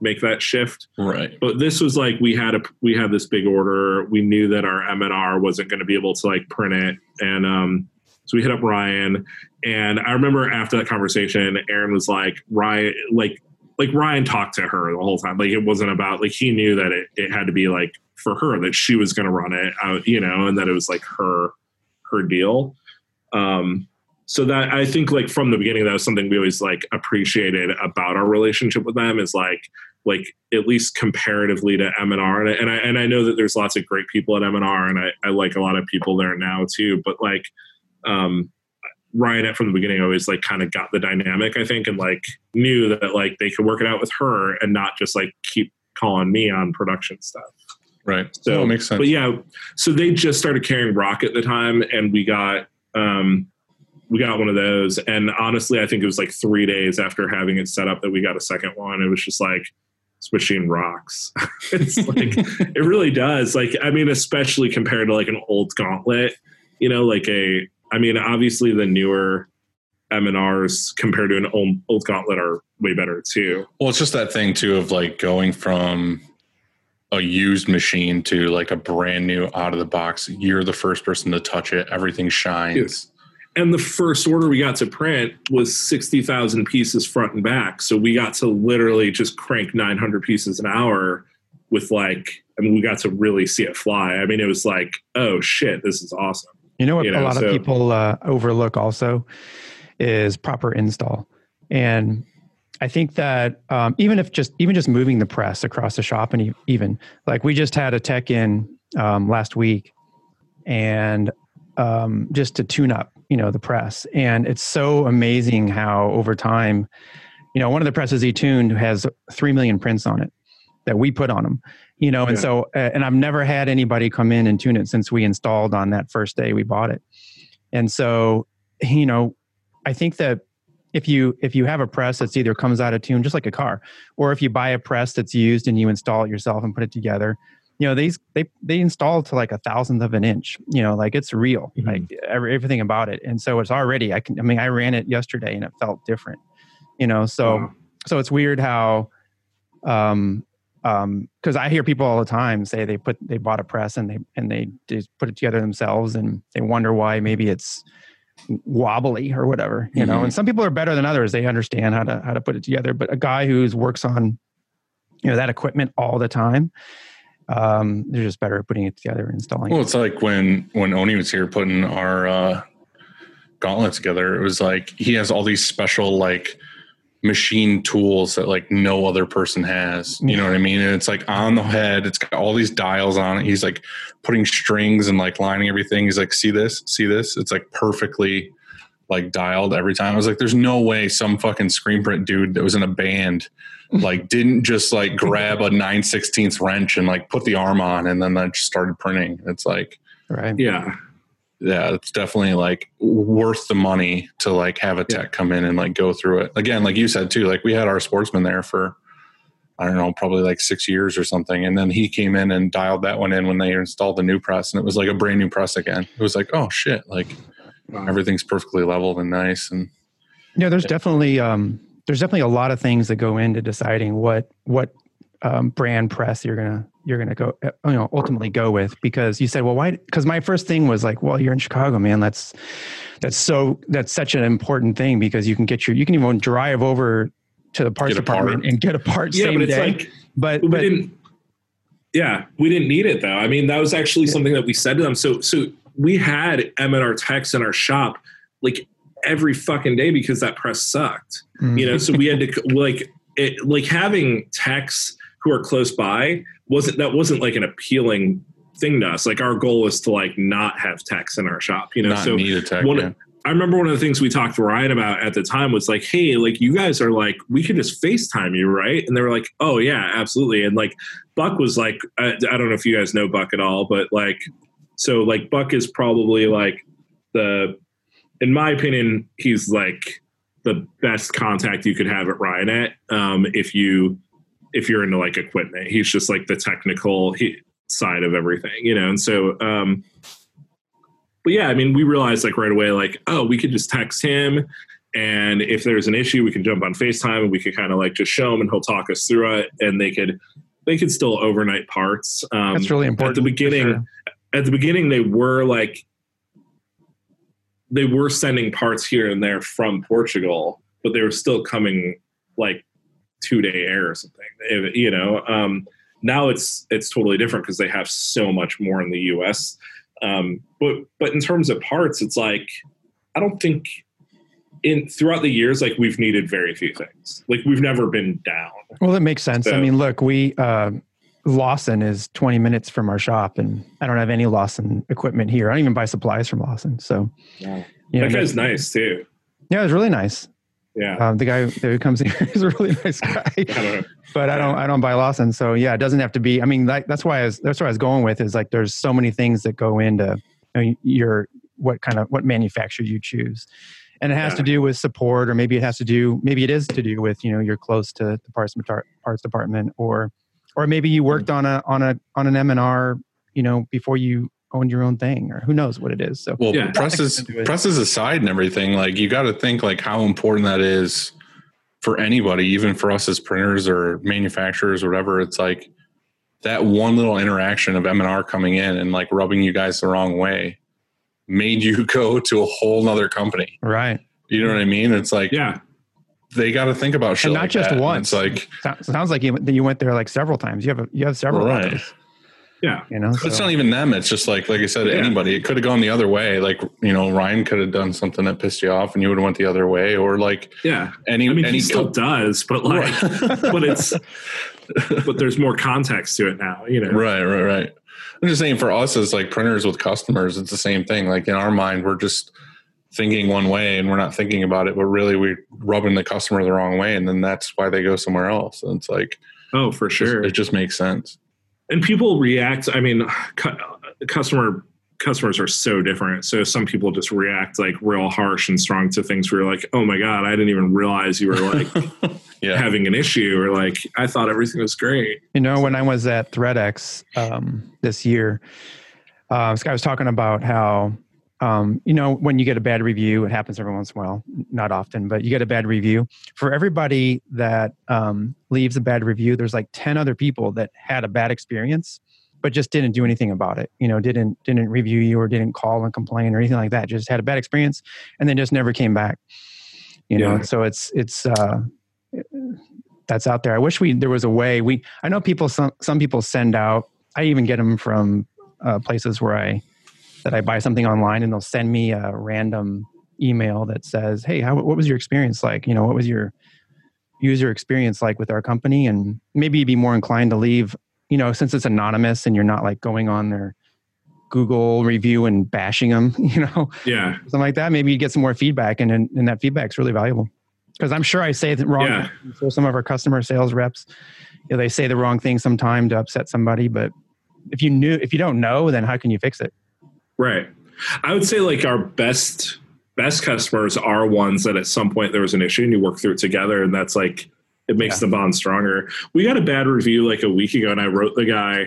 make that shift. Right. but this was like we had a we had this big order. We knew that our M&R wasn't going to be able to like print it. And um so we hit up ryan. And i remember after that conversation aaron was like ryan like like ryan talked to her the whole time. Like it wasn't about like he knew that it, it had to be like for her that she was going to run it out you know and that it was like her her deal. Um so that i think like from the beginning that was something we always like appreciated about our relationship with them is like like at least comparatively to M&R and I, and I and I know that there's lots of great people at M&R and I, I like a lot of people there now too but like um Ryan from the beginning always like kind of got the dynamic I think and like knew that like they could work it out with her and not just like keep calling me on production stuff Right. So- it makes sense. but yeah, so they just started carrying ROQ at the time, and we got um, we got one of those. And honestly, I think it was like three days after having it set up that we got a second one. It was just like machine rocks. it's like it really does. Like I mean, especially compared to like an old Gauntlet, you know, like a. I mean, obviously the newer M and R's compared to an old, old Gauntlet are way better too. Well, it's just that thing too of like going from a used machine to like a brand new out of the box. You're the first person to touch it. Everything shines. And the first order we got to print was 60,000 pieces front and back. So we got to literally just crank 900 pieces an hour with like, I mean, we got to really see it fly. I mean, it was like, oh shit, this is awesome. You know what You know, a lot so- of people uh, overlook also is proper install, and I think that um, even if just even just moving the press across the shop and even like we just had a tech in um, last week, and um, just to tune up, you know, the press, and it's so amazing how over time, you know, one of the presses he tuned has three million prints on it that we put on them you know and Yeah. so uh, and i've never had anybody come in and tune it since we installed on that first day we bought it and so you know i think that if you if you have a press that's either comes out of tune just like a car or if you buy a press that's used and you install it yourself and put it together you know these they they install to like a thousandth of an inch you know like it's real Mhm. like every, everything about it and so it's already i can i mean i ran it yesterday and it felt different you know so Wow. so it's weird how um um because i hear people all the time say they put they bought a press and they and they just put it together themselves and they wonder why maybe it's wobbly or whatever you know Mhm. and some people are better than others they understand how to how to put it together but a guy who's works on you know that equipment all the time um they're just better at putting it together and installing Well, it. it's like when when Oni was here putting our uh, gauntlet together. It was like he has all these special like machine tools that like no other person has. You know what I mean? And it's like on the head. It's got all these dials on it. He's like putting strings and like lining everything. He's like, see this, see this. It's like perfectly like dialed every time. I was like, there's no way some fucking screen print dude that was in a band like didn't just like grab a 9 16th wrench and like put the arm on and then I just started printing. It's like, right Yeah. yeah, it's definitely like worth the money to like have a tech come in and like go through it. Again, like you said too, like we had our sportsman there for I don't know, probably like six years or something. And then he came in and dialed that one in when they installed the new press and it was like a brand new press again. It was like, oh shit, like Wow. everything's perfectly leveled and nice and Yeah, there's definitely um, there's definitely a lot of things that go into deciding what what um, brand press you're gonna you're gonna go uh, you know ultimately go with because you said well why because my first thing was like well you're in Chicago man. That's that's so that's such an important thing because you can get your you can even drive over to the parts Get a part. department and get a part Yeah, same but it's day. like but we but didn't yeah we didn't need it though. I mean that was actually something that we said to them. So so we had M and R techs in our shop like every fucking day because that press sucked mm, you know so we had to like it like having techs who are close by wasn't that wasn't like an appealing thing to us like our goal is to like not have techs in our shop you know not so need a tech. one- yeah. I remember one of the things we talked to Ryan about at the time was like, hey, like you guys are like, we could just FaceTime you, right? And they were like, oh, yeah, absolutely. And like Buck was like, I, I don't know if you guys know Buck at all, but like, so like Buck is probably like the, in my opinion, he's like the best contact you could have at Ryan at um, if you, if you're into like equipment. He's just like the technical he, side of everything, you know? And so, um, but yeah, I mean, we realized like right away, like, oh, we could just text him. And if there's an issue, we can jump on FaceTime and we could kind of like just show him and he'll talk us through it. And they could, they could still overnight parts. Um, that's really important At the beginning, sure. At the beginning, they were like, they were sending parts here and there from Portugal, but they were still coming like two day air or something, you know? Um, now it's, it's totally different because they have so much more in the US um, but but in terms of parts, it's like I don't think in throughout the years like we've needed very few things. Like we've never been down. Well, that makes sense. I mean, look, we uh, Lawson is 20 minutes from our shop, and I don't have any Lawson equipment here. I don't even buy supplies from Lawson. So, Yeah. you know, that guy's nice too. Yeah, it was really nice. Yeah. Um, the guy who comes here is a really nice guy. I but I don't I don't buy Lawson. So yeah, it doesn't have to be. I mean, like, that's why I was that's what I was going with is like there's so many things that go into you know, your what kind of what manufacturer you choose, and it has to do with support, or maybe it has to do maybe it is to do with you know you're close to the parts matar- parts department, or or maybe you worked mm. on a on a on an M and R you know before you owned your own thing, or who knows what it is. So Well, Yeah. presses presses aside and everything, like you got to think like how important that is for anybody, even for us as printers or manufacturers or whatever. It's like that one little interaction of M and R coming in and like rubbing you guys the wrong way. made you go to a whole nother company. Right. You know what I mean? It's like Yeah. They got to think about shit And not like just that. And once. It's like Sounds like you, you went there like several times. You have a, you have several. Right. those, Yeah. You know. it's not even them. It's just like like I said, Yeah. anybody. It could have gone the other way. Like you know, Ryan could have done something that pissed you off, and you would have went the other way. Or like Yeah. any I mean, any he still co- does, but like, but it's, but there's more context to it now, you know? Right, right, right. I'm just saying for us as like printers with customers, it's the same thing. Like in our mind, we're just thinking one way and we're not thinking about it, but really we're rubbing the customer the wrong way. And then that's why they go somewhere else. And it's like, Oh, for sure. it just makes sense. and people react i mean customer customers are so different so some people just react like real harsh and strong to things where you're like oh my god i didn't even realize you were like Yeah. having an issue or like i thought everything was great You know, when I was at ThreadX um, this year, uh, this guy was talking about how, um, you know, when you get a bad review, it happens every once in a while, not often, but you get a bad review. For everybody that um, leaves a bad review, there's like 10 other people that had a bad experience, but just didn't do anything about it. You know, didn't didn't review you or didn't call and complain or anything like that. Just had a bad experience and then just never came back. You know, Yeah. so it's it's uh, that's out there. I wish we there was a way. We I know people some some people send out. I even get them from uh, places where I that I buy something online, and they'll send me a random email that says, "Hey, how what was your experience like? You know, what was your user experience like with our company?" And maybe you'd be more inclined to leave. You know, since it's anonymous and you're not like going on their Google review and bashing them. You know, yeah something like that. Maybe you get some more feedback, and and, and that feedback's really valuable. Because I'm sure I say the wrong. Yeah. So some of our customer sales reps, you know, they say the wrong thing sometime to upset somebody. But if you knew, if you don't know, then how can you fix it? Right. I would say like our best best customers are ones that at some point there was an issue and you work through it together and that's like it makes the bond stronger. We got a bad review like a week ago and i wrote the guy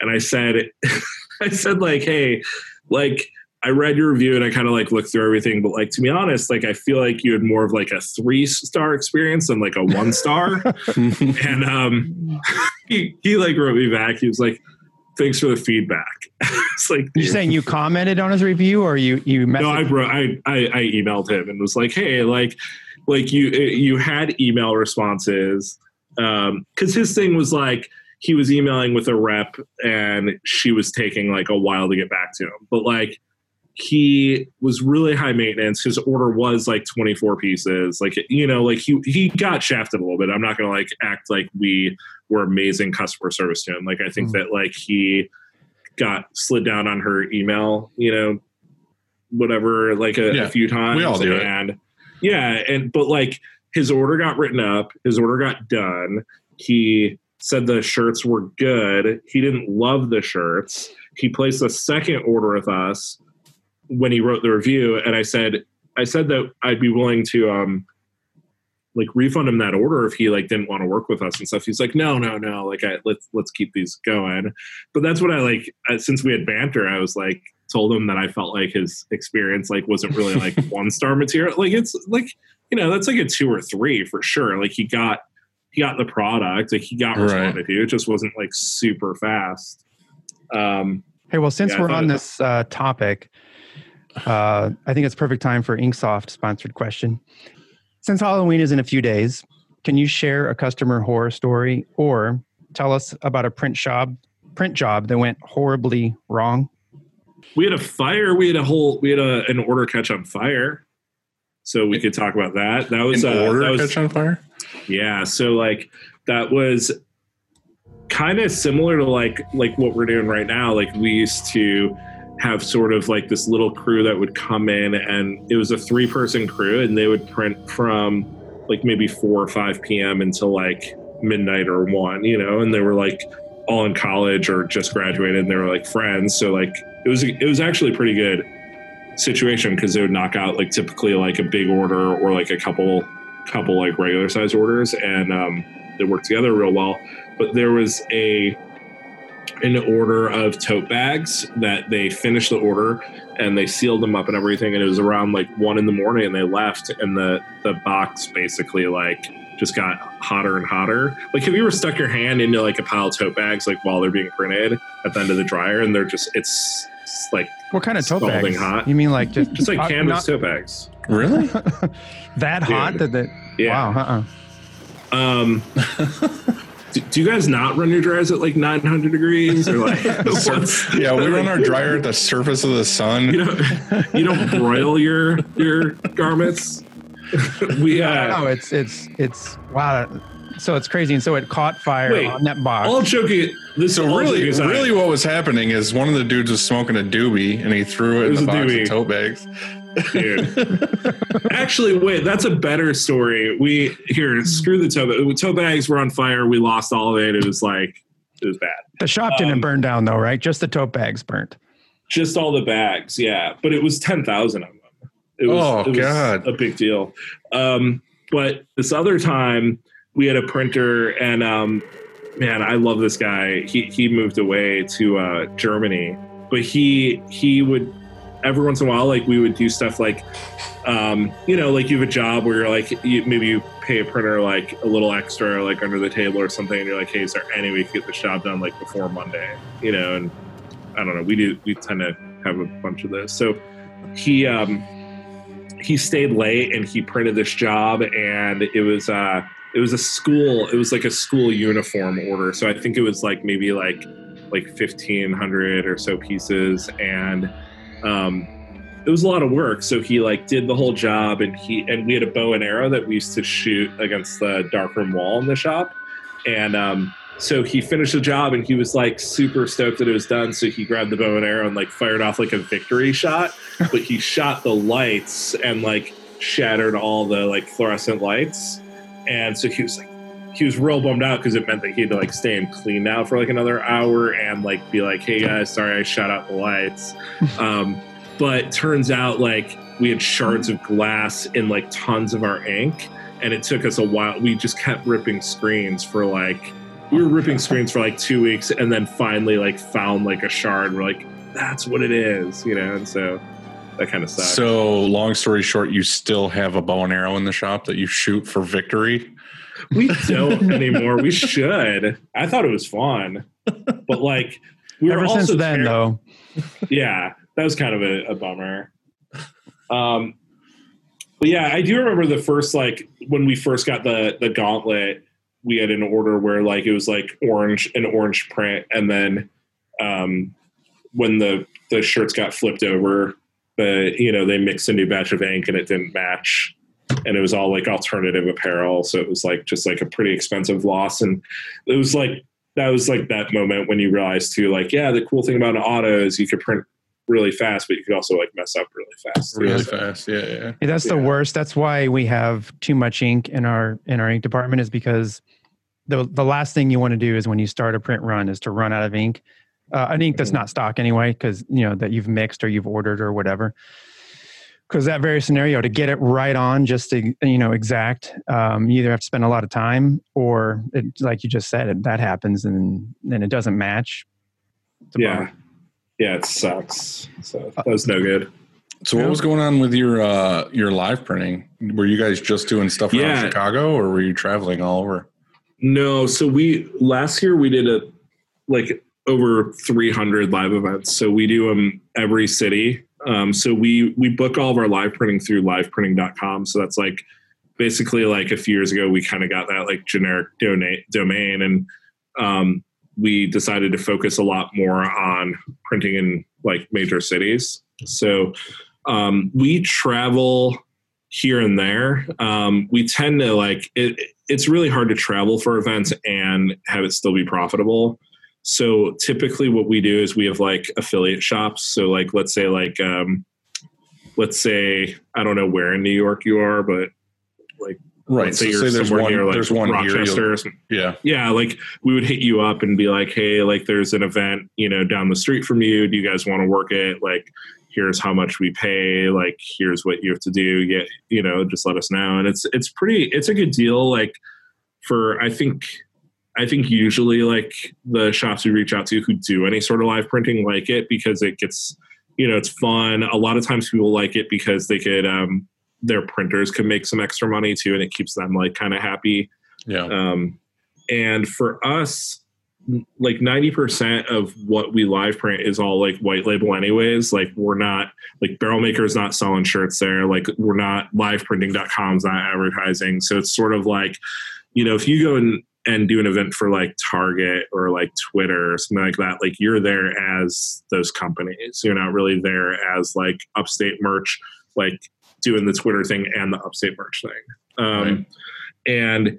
and i said i said like hey like i read your review and i kind of like looked through everything but like to be honest like i feel like you had more of like a three star experience than like a one star and um he, he like wrote me back. He was like thanks for the feedback it's like You're saying you commented on his review, or you you messaged? no, I, wrote, I I I emailed him and was like, hey, like like you you had email responses um because his thing was like he was emailing with a rep and she was taking like a while to get back to him. But like he was really high maintenance. His order was like 24 pieces. Like you know like he he got shafted a little bit. I'm not gonna like act like we were amazing customer service to him. Like i think Mhm. that like he got slid down on her email you know whatever like a, Yeah, a few times we all do it. and yeah and but like his order got written up his order got done he said the shirts were good he didn't love the shirts he placed a second order with us when he wrote the review and i said i said that i'd be willing to um like refund him that order if he like didn't want to work with us and stuff. He's like no no no like I, let's let's keep these going. But that's what i like since we had banter i was like told him that i felt like his experience like wasn't really like one star material. Like it's like you know that's like a two or three for sure. Like he got he got the product like he got Right. responded to. It just wasn't like super fast. Um Hey, well, since Yeah, we're on this uh, topic, uh, I think it's perfect time for Inksoft sponsored question. Since Halloween is in a few days, can you share a customer horror story or tell us about a print job print job that went horribly wrong? we had a fire we had a whole we had a, an order catch on fire so we could talk about that that was In uh, order that was catch on fire? Yeah, so like that was kind of similar to like like what we're doing right now. Like we used to have sort of like this little crew that would come in and it was a three person crew and they would print from like maybe 4 or 5 p.m. until like midnight or 1, you know, and they were like all in college or just graduated and they were like friends. So like it was it was actually pretty good situation because they would knock out like typically like a big order or like a couple couple like regular size orders and um, they worked together real well but there was a an order of tote bags that they finished the order and they sealed them up and everything and it was around like one in the morning and they left and the the box basically like just got hotter and hotter like have you ever stuck your hand into like a pile of tote bags like while they're being printed at the end of the dryer and they're just it's it's like What kind of tote Scalding bags? hot. You mean like just just like uh, canvas not tote bags. Really? that hot that the Yeah. wow? Uh-uh. Um, do, do you guys not run your dryers at like 900 degrees or like what's- yeah, we run our dryer at the surface of the sun. you don't you don't broil your your garments? we uh, No, it's it's it's wow. So it's crazy, and so it caught fire Wait, on that box. all joking. This So really, joking really, what was happening is one of the dudes was smoking a doobie, and he threw it, It in the a box doobie. of tote bags. Dude. Actually, wait, that's a better story. We here, screw the toe. bag. Toe bags were on fire. We lost all of it. It was like it was bad. the shop didn't um, burn down though, right? Just the tote bags burnt. Just all the bags, yeah. But it was ten thousand of them. It was, Oh, it was God. a big deal. Um, but this other time, we had a printer, and um, man, I love this guy. He he moved away to uh, Germany, but he he would every once in a while, like we would do stuff like, um, you know, like you have a job where you're like, you, maybe you pay a printer like a little extra, like under the table or something, and you're like, hey, is there any way you could get the job done like before Monday? You know, and I don't know. We do we tend to have a bunch of those. So he um he stayed late and he printed this job and it was uh it was a school it was like a school uniform order so i think it was like maybe like like 1500 or so pieces and um it was a lot of work. So he like did the whole job and he and we had a bow and arrow that we used to shoot against the darkroom wall in the shop. And um so he finished the job and he was like super stoked that it was done. So he grabbed the bow and arrow and like fired off like a victory shot. But he shot the lights and like shattered all the like fluorescent lights. And so he was like he was real bummed out because it meant that he had to like stay and clean now for like another hour and like be like hey guys sorry i shot out the lights. Um, but turns out like we had shards of glass in like tons of our ink and it took us a while. We just kept ripping screens for like we were ripping screens for like two weeks and then finally like found like a shard. We're like that's what it is you know and so that kind of sucks. So, long story short, you still have a bow and arrow in the shop that you shoot for victory. We don't anymore. We should. I thought it was fun. But like we were Ever since also then, ter- though, yeah, that was kind of a, a bummer. Um, but yeah, I do remember the first like when we first got the the gauntlet, we had an order where like it was like orange an orange print, and then um, when the the shirts got flipped over, the you know they mixed a new batch of ink and it didn't match. And it was all like alternative apparel, so it was like just like a pretty expensive loss. And it was like that was like that moment when you realize too, like, yeah, the cool thing about an auto is you could print really fast, but you could also like mess up really fast. too. Really So, fast. Yeah, yeah. Yeah, that's the worst. That's why we have too much ink in our in our ink department is because the the last thing you want to do is when you start a print run is to run out of ink, uh, an ink that's Mhm. not stock anyway, because you know that you've mixed or you've ordered or whatever. Because that very scenario to get it right on, just to you know exact, um, you either have to spend a lot of time or it, like you just said, it, that happens and then it doesn't match. It's a Yeah. Yeah, it sucks. So that was no good. So, what was going on with your uh, your live printing? Were you guys just doing stuff around Yeah. Chicago, or were you traveling all over? No, so we last year we did a like over 300 live events. So we do them every city. Um, so we we book all of our live printing through liveprinting.com. So that's like basically like a few years ago we kind of got that like generic donate domain and um, we decided to focus a lot more on printing in like major cities. So um, we travel here and there. Um, we tend to like it. It's really hard to travel for events and have it still be profitable. So typically, what we do is we have like affiliate shops. So like, let's say like, um, let's say I don't know where in New York you are, but like Right. So say there's somewhere one. near like there's one. Rochester. you'll- or something. Yeah. Yeah, like we would hit you up and be like, "Hey, like there's an event, you know, down the street from you. Do you guys want to work it? Like, here's how much we pay. Like, here's what you have to do. Get, you know, just let us know." And it's it's pretty. It's a good deal. Like for I think I think usually like the shops we reach out to who do any sort of live printing like it because it gets you know it's fun. A lot of times people like it because they could um their printers can make some extra money too and it keeps them like kind of happy Yeah. um, and for us, like 90% of what we live print is all like white label anyways like we're not like barrel makers not selling shirts there like we're not liveprinting.com's not advertising so it's sort of like you know if you go and and do an event for like target or like twitter or something like that like you're there as those companies. You're not really there as like upstate merch like doing the twitter thing and the upstate merch thing. Um Right. and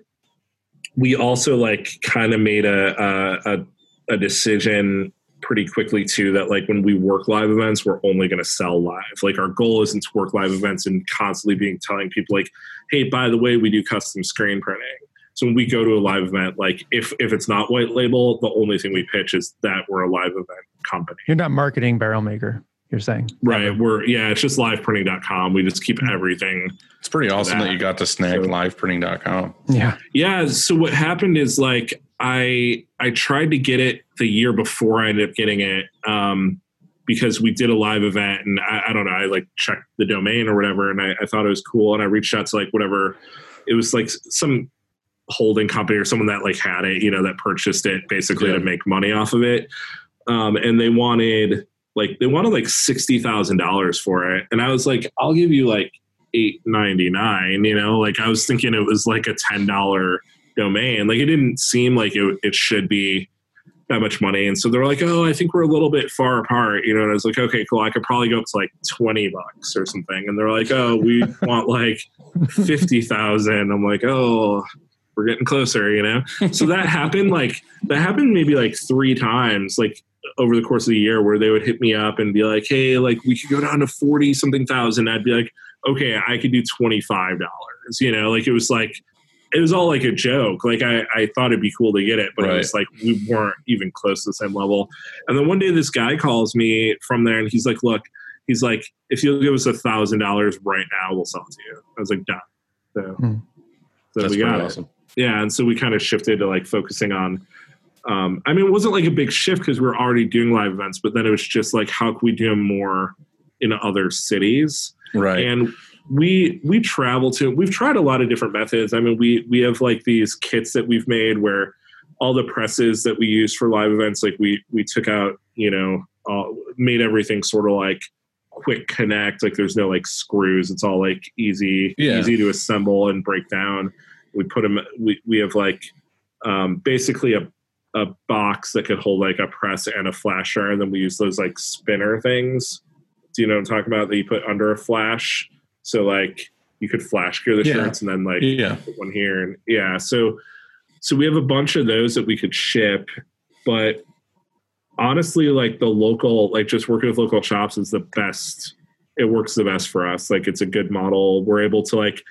we also like kind of made a, a a a decision pretty quickly too that like when we work live events we're only going to sell live. Like our goal isn't to work live events and constantly being telling people like hey by the way we do custom screen printing so when we go to a live event like if if it's not white label the only thing we pitch is that we're a live event company You're not marketing barrel maker. You're saying right we're yeah it's just liveprinting.com we just keep everything It's pretty awesome that, that. you got to snag So- liveprinting.com. yeah. Yeah. So what happened is like I I tried to get it the year before I ended up getting it um, because we did a live event and I, I don't know I like checked the domain or whatever and I, I thought it was cool and I reached out to like whatever it was like some holding company or someone that like had it you know that purchased it basically Yeah. to make money off of it um, and they wanted like they wanted like sixty thousand dollars for it and I was like I'll give you like eight ninety nine. You know, like I was thinking it was like a ten dollar domain. Like it didn't seem like it, it should be that much money. And so they're like, oh, I think we're a little bit far apart. You know, and I was like, okay, cool. I could probably go up to like twenty bucks or something. And they're like, oh, we want like fifty thousand. I'm like, oh. We're getting closer, you know. So that happened like that happened maybe like three times, like over the course of the year, where they would hit me up and be like, "Hey, like we could go down to forty something thousand. I'd be like, okay, I could do twenty five dollars. You know, like it was like it was all like a joke. Like I, I thought it'd be cool to get it, but it was like we weren't even close to the same level. And then one day this guy calls me from there and he's like, look, he's like, if you'll give us a thousand dollars right now, we'll sell it to you. I was like, done. So, Hmm. so That's we got awesome. Yeah and so we kind of shifted to like focusing on um, i mean it wasn't like a big shift because we were already doing live events but then it was just like how can we do more in other cities Right. and we we travel to we've tried a lot of different methods i mean we we have like these kits that we've made where all the presses that we use for live events like we we took out you know uh, made everything sort of like quick connect like there's no like screws it's all like easy Yeah. easy to assemble and break down we put them we, we have like um, basically a, a box that could hold like a press and a flasher and then we use those like spinner things. Do you know what i'm talking about? That you put under a flash? So like you could flash gear the Yeah. shirts and then like yeah. put one here and yeah. So so we have a bunch of those that we could ship but honestly like the local like just working with local shops is the best. It works the best for us. Like it's a good model. We're able to like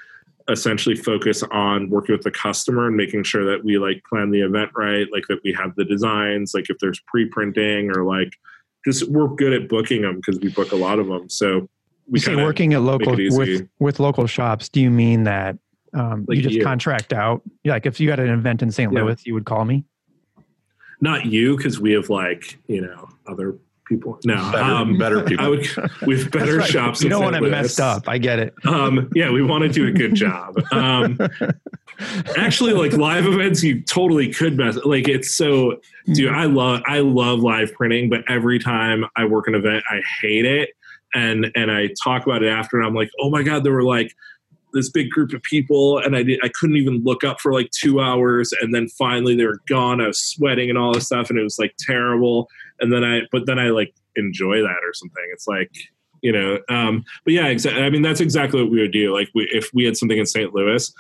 essentially focus on working with the customer and making sure that we like plan the event right like that we have the designs like if there's pre-printing or like just we're good at booking them because we book a lot of them so we You say working at local with with local shops. Do you mean that um, Like you just you. contract out? Like if you had an event in St. Yeah. Louis, you would call me. not you because we have like you know other people no Better, um, better people. I would we have better right. shops You in don't want it Louis. messed up. I get it. um yeah we want to do a good job um actually like live events you totally could mess like it's so dude i love i love live printing but every time i work an event i hate it and and i talk about it after and i'm like oh my god there were like this big group of people and i did i couldn't even look up for like two hours and then finally they were gone i was sweating and all this stuff and it was like terrible and then i but then i like enjoy that or something. It's like you know um but yeah exactly i mean that's exactly what we would do. Like we, if we had something in st louis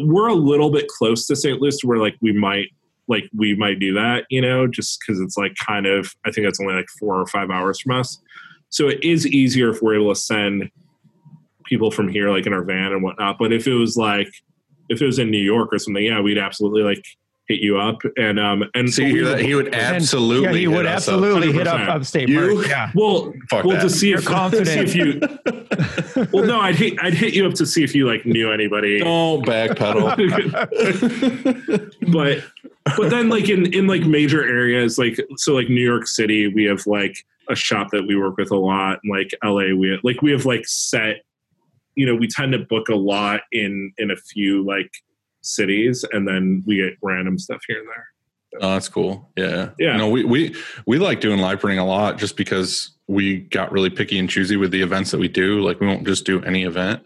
we're a little bit close to st louis where like we might like we might do that you know just because it's like kind of i think it's only like four or five hours from us. So it is easier if we're able to send people from here like in our van and whatnot. But if it was like if it was in new york or something yeah we'd absolutely like hit you up and um and so you hear that? he would And- absolutely. yeah, he would us up. absolutely hit up 100%. upstate. You- Merch. Yeah. well Fuck well that. to see You're if confident. to see if you well no i'd hit i'd hit you up to see if you like knew anybody Don't backpedal. but but then like in in like major areas like so like new york city we have like a shop that we work with a lot and like la we have, like we have like set you know we tend to book a lot in in a few like cities and then we get random stuff here and there Oh, that's cool. Yeah. Yeah. No, we, we, we like doing live printing a lot just because we got really picky and choosy with the events that we do. Like we won't just do any event.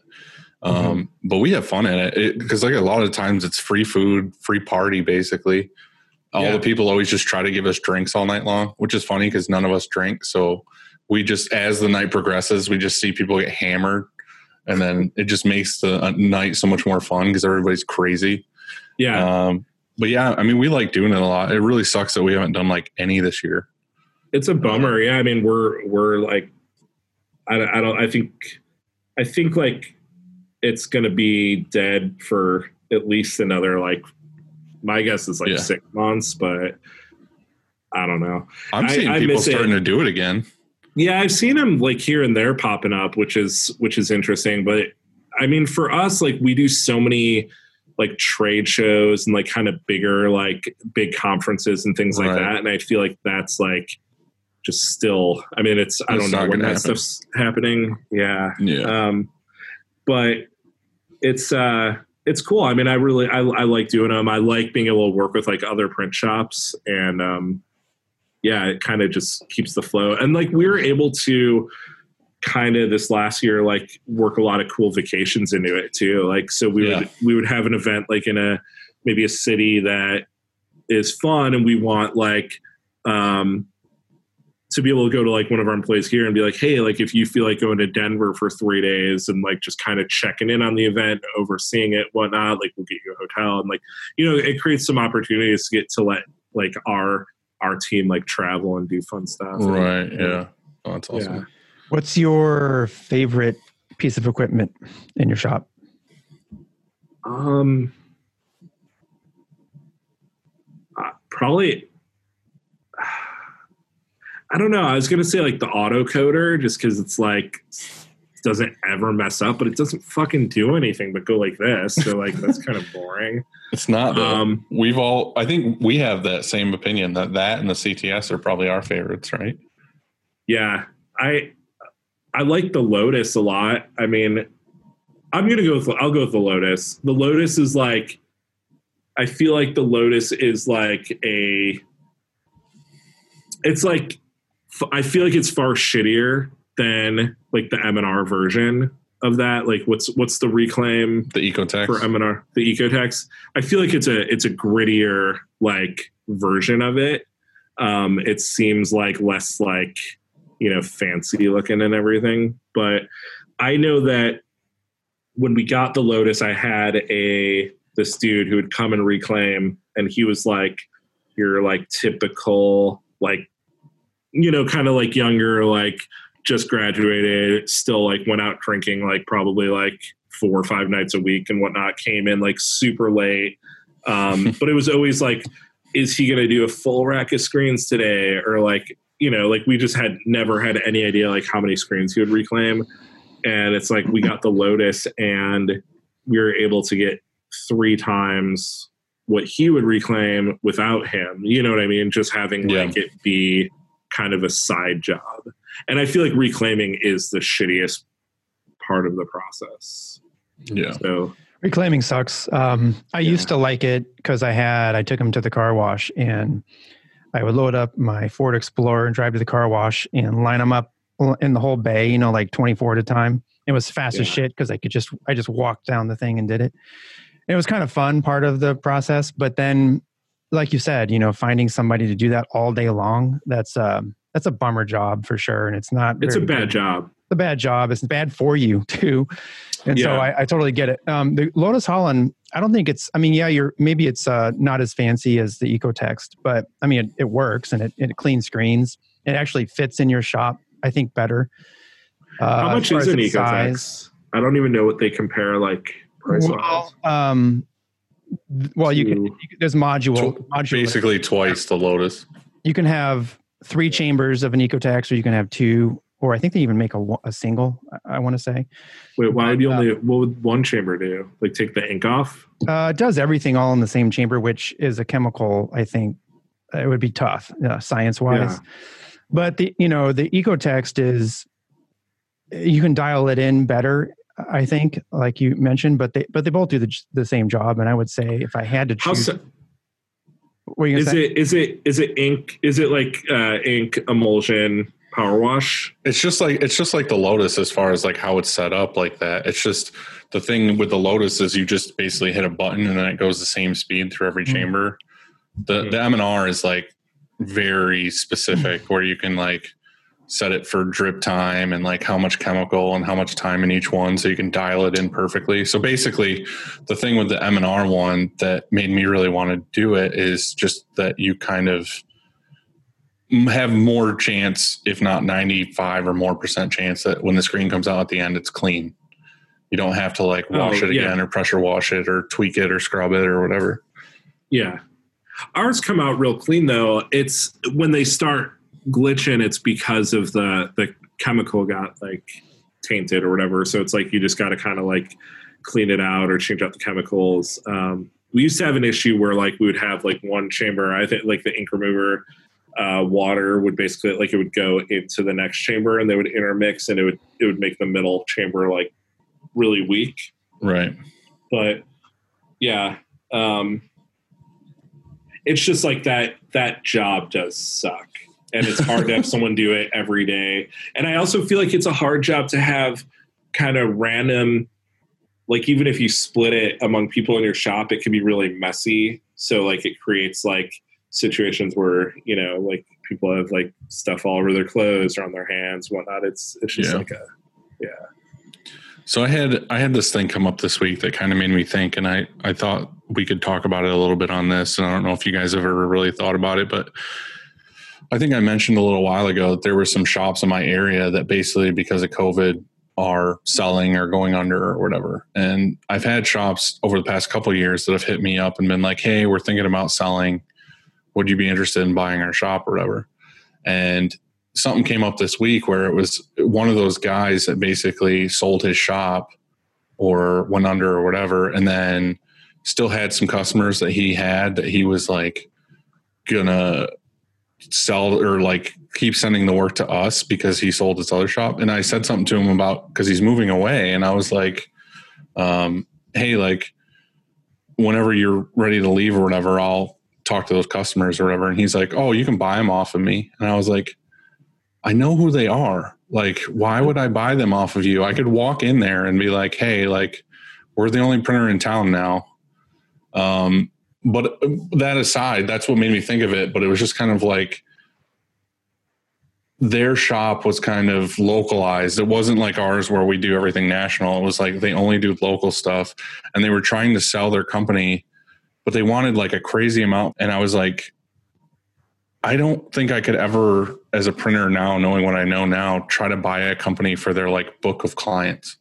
Um, but we have fun in it because like a lot of times it's free food, free party, basically. All Yeah. the people always just try to give us drinks all night long, which is funny because none of us drink. So we just, as the night progresses, we just see people get hammered and then it just makes the uh, night so much more fun because everybody's crazy. Yeah, Um, but yeah, I mean, we like doing it a lot. It really sucks that we haven't done like any this year. it's a bummer. Yeah, I mean, we're we're like, I, I don't. I think, I think like, it's gonna be dead for at least another like. My guess is like Yeah. six months, but I don't know. I'm seeing I people it. starting to do it again. Yeah, I've seen them like here and there popping up, which is which is interesting. But I mean, for us, like we do so many like trade shows and like kind of bigger like big conferences and things like Right. that, and I feel like that's like just still. I mean, it's I don't know when that happen. stuff's happening. Yeah, Yeah. um, but it's uh it's cool. I mean, I really I, I like doing them. I like being able to work with like other print shops, and um, yeah, it kind of just keeps the flow. And like we were able to kind of this last year like work a lot of cool vacations into it too. Like so we Yeah. would we would have an event like in a maybe a city that is fun, and we want like um to be able to go to like one of our employees here and be like, hey, like if you feel like going to Denver for three days and like just kind of checking in on the event, overseeing it, whatnot, like we'll get you a hotel and like, you know, it creates some opportunities to get to let like our our team like travel and do fun stuff. And- Right. Yeah. Oh, that's awesome. Yeah. What's your favorite piece of equipment in your shop? Um, uh, probably. I don't know. I was gonna say like the autocoater, just because it's like doesn't ever mess up, but it doesn't fucking do anything but go like this. So like that's kind of boring. It's not. Um, We've all. I think we have that same opinion that that and the CTS are probably our favorites, right? Yeah, I I like the Lotus a lot. I mean, I'm gonna go with I'll go with the Lotus. The Lotus is like I feel like the Lotus is like a it's like I feel like it's far shittier than like the M&R version of that. Like what's what's the reclaim The Ecotex. for M&R, the Ecotex. I feel like it's a it's a grittier like version of it. Um, it seems like less like you know fancy looking and everything. But I know that when we got the Lotus, I had a this dude who would come and reclaim, and he was like your like typical like you know kind of like younger like just graduated still like went out drinking like probably like four or five nights a week and whatnot came in like super late. Um but it was always like is he going to do a full rack of screens today? Or like you know like we just had never had any idea like how many screens he would reclaim. And it's like we got the lotus and we were able to get three times what he would reclaim without him. You know what i mean? Just having Yeah. like it be kind of a side job and i feel like reclaiming is the shittiest part of the process yeah. so Reclaiming sucks. Um, I Yeah. used to like it because I had I took him to the car wash and I would load up my Ford Explorer and drive to the car wash and line them up in the whole bay. You know, like twenty four at a time. It was fast as shit because I could just I just walked down the thing and did it. It was kind of fun part of the process, but then, like you said, you know, finding somebody to do that all day long that's um, that's a bummer job for sure, and it's not. it's a bad good job a bad job. It's bad for you too. And so I, I totally get it. Um, the Lotus Holland, I don't think it's, I mean, yeah, you're, maybe it's uh, not as fancy as the Ecotex, but I mean, it, it works and it, it cleans screens. It actually fits in your shop, I think better. Uh, how much is as an its size. i don't even know what they compare like price Well, um, th- well, you can, you can, there's module, Tw- modular. Basically twice the Lotus. you can have three chambers of an Ecotex or you can have two, or I think they even make a, a single, I, I want to say. wait why would you uh, only what would one chamber do like take the ink off Uh, it does everything all in the same chamber, which is a chemical. I think uh, it would be tough, uh, science wise. Yeah. But the you know the ecotex is you can dial it in better. I think, like you mentioned, but they but they both do the the same job. And I would say if I had to choose, se- What were you gonna Is say? it is it is it ink? Is it like uh, ink emulsion power wash? It's just like it's just like the Lotus as far as like how it's set up like that. It's just the thing with the Lotus is you just basically hit a button and then it goes the same speed through every Mhm. chamber. The Mhm. the M and R is like very specific where you can like set it for drip time and like how much chemical and how much time in each one so you can dial it in perfectly. So basically the thing with the M and R one that made me really want to do it is just that you kind of have more chance, if not 95 or more percent chance that when the screen comes out at the end, it's clean. You don't have to like oh, wash Oh, it yeah. again or pressure wash it or tweak it or scrub it or whatever. Yeah. Ours come out real clean though. It's when they start glitching, it's because of the the chemical got like tainted or whatever. So it's like you just got to kind of like clean it out or change out the chemicals. Um, we used to have an issue where like we would have like one chamber. I think like the ink remover uh, water would basically like it would go into the next chamber and they would intermix and it would it would make the middle chamber like really weak Right. but yeah um it's just like that that job does suck and it's hard to have someone do it every day and i also feel like it's a hard job to have kind of random like even if you split it among people in your shop it can be really messy so like it creates like situations where you know like people have like stuff all over their clothes or on their hands whatnot it's it's just Yeah. like a yeah. So I had I had this thing come up this week that kind of made me think, and I I thought we could talk about it a little bit on this. And I don't know if you guys have ever really thought about it, but I think I mentioned a little while ago that there were some shops in my area that basically because of COVID are selling or going under or whatever. And I've had shops over the past couple years that have hit me up and been like, "Hey, we're thinking about selling. Would you be interested in buying our shop or whatever?" And something came up this week where it was one of those guys that basically sold his shop or went under or whatever and then still had some customers that he had that he was like gonna sell or like keep sending the work to us because he sold his other shop and i said something to him about because he's moving away and i was like um, hey like whenever you're ready to leave or whatever i'll talk to those customers or whatever and he's like oh you can buy them off of me and i was like I know who they are. Like, why would I buy them off of you? I could walk in there and be like, hey, like, we're the only printer in town now. Um, but um, that aside, that's what made me think of it. But it was just kind of like their shop was kind of localized. It wasn't like ours where we do everything national. It was like they only do local stuff and they were trying to sell their company, but they wanted like a crazy amount. And I was like, I don't think I could ever, as a printer now, knowing what I know now, try to buy a company for their like book of clients.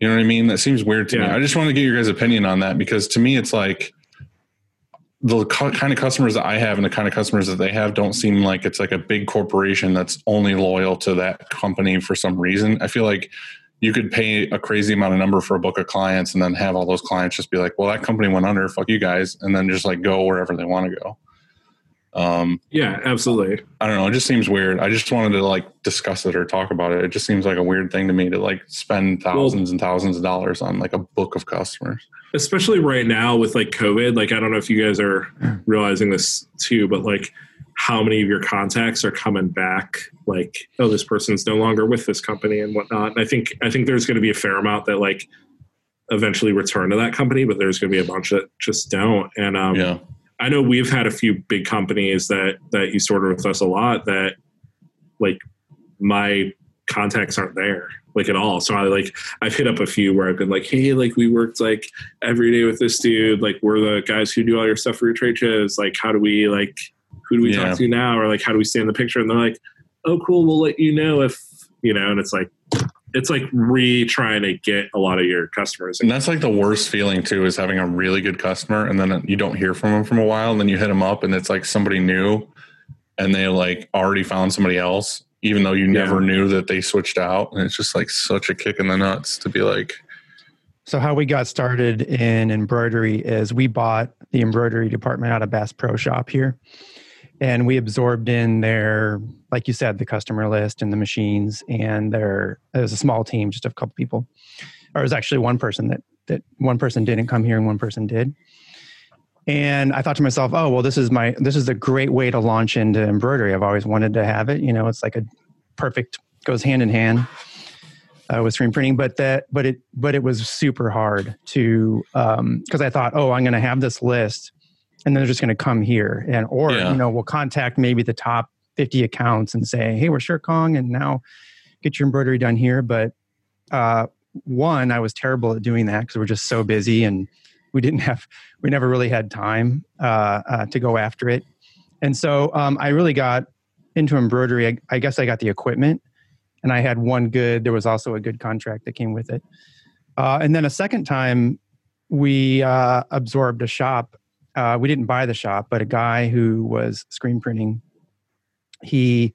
You know what I mean? That seems weird to me. I just want to get your guys' opinion on that because to me, it's like the kind of customers that I have and the kind of customers that they have don't seem like it's like a big corporation that's only loyal to that company for some reason. I feel like you could pay a crazy amount of number for a book of clients and then have all those clients just be like, well, that company went under, fuck you guys, and then just like go wherever they want to go. Um, yeah absolutely I don't know. It just seems weird. I just wanted to like discuss it or talk about it. It just seems like a weird thing to me to like spend thousands and thousands of dollars on like a book of customers. especially right now with like COVID. Like, I don't know if you guys are realizing this too, but like how many of your contacts are coming back? Like, oh, this person's no longer with this company and whatnot. And I think I think there's going to be a fair amount that like eventually return to that company, but there's going to be a bunch that just don't. And um, Yeah. I know we've had a few big companies that that to order with us a lot that like my contacts aren't there like at all. So I like I've hit up a few where I've been like, hey, like we worked like every day with this dude. Like we're the guys who do all your stuff for your trade shows. Like how do we like who do we Yeah. talk to now? Or like how do we stay in the picture? And they're like, oh cool, we'll let you know if you know. And it's like it's like re trying to get a lot of your customers. And that's like the worst feeling too is having a really good customer and then you don't hear from them from a while and then you hit them up and it's like somebody new and they like already found somebody else even though you never knew that they switched out and it's just like such a kick in the nuts to be like So how we got started in embroidery is we bought the embroidery department out of Bass Pro Shop here, and we absorbed in their, like you said, the customer list and the machines, and there it was a small team, just a couple people, or it was actually one person that that one person didn't come here and one person did. and I thought to myself, oh well, this is my this is a great way to launch into embroidery. I've always wanted to have it. You know, it's like a perfect goes hand in hand uh, with screen printing. But that but it but it was super hard to because I thought, oh, I'm going to have this list, and then they're just going to come here and or Yeah. you know we'll contact maybe the top 50 accounts and say, hey, we're Shirt Kong, and now get your embroidery done here. But uh, one, I was terrible at doing that because we're just so busy and we didn't have we never really had time uh, uh, to go after it. And so um, i really got into embroidery. I, I guess i got the equipment and i had one good there was also a good contract that came with it. Uh, and then a second time we uh, absorbed a shop. Uh, we didn't buy the shop but a guy who was screen printing he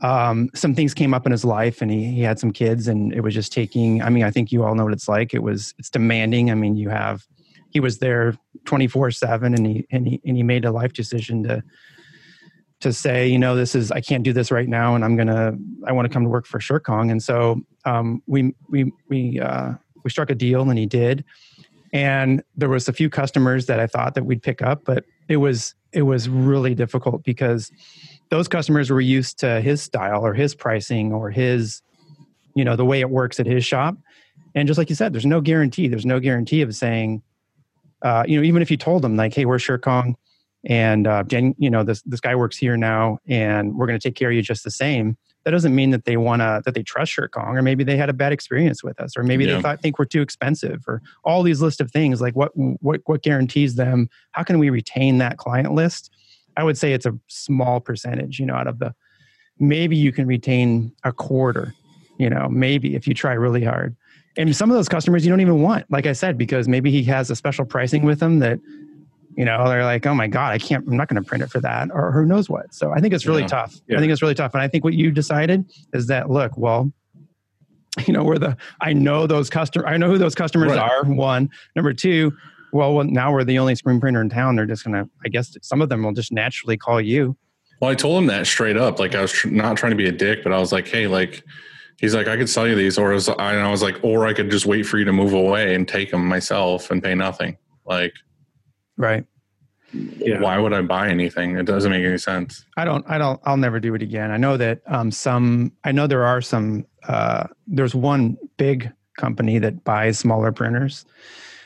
um, some things came up in his life and he, he had some kids and it was just taking i mean i think you all know what it's like. It was it's demanding. I mean you have he was there 24 7 and he and he and he made a life decision to to say you know this is i can't do this right now and i'm gonna i want to come to work for Shirt Kong. and so um, we we we uh, we struck a deal and he did. And there was a few customers that i thought that we'd pick up but it was it was really difficult because those customers were used to his style or his pricing or his you know the way it works at his shop. And just like you said there's no guarantee. There's no guarantee of saying uh, you know even if you told them like hey we're Shirt Kong and uh, Jen, you know this this guy works here now and we're going to take care of you just the same that doesn't mean that they want to that they trust Shirt Kong or maybe they had a bad experience with us or maybe Yeah. they thought think we're too expensive or all these list of things like what what what guarantees them? How can we retain that client list i would say it's a small percentage you know out of the maybe you can retain a quarter you know maybe if you try really hard and some of those customers you don't even want like i said because maybe he has a special pricing with them that you know they're like oh my god i can't i'm not going to print it for that or who knows what so i think it's really Yeah. tough Yeah. i think it's really tough and i think what you decided is that look well you know we're the i know those customer i know who those customers Right. are one number two well, now we're the only screen printer in town they're just gonna i guess some of them will just naturally call you Well, I told him that straight up. Like I was tr- not trying to be a dick, but I was like, hey, like he's like, I could sell you these, or I was, I, and I was like, or I could just wait for you to move away and take them myself and pay nothing. Like, right Yeah. why would I buy anything? It doesn't make any sense. I don't. I don't. I'll never do it again. I know that um, some. I know there are some. Uh, there's one big company that buys smaller printers,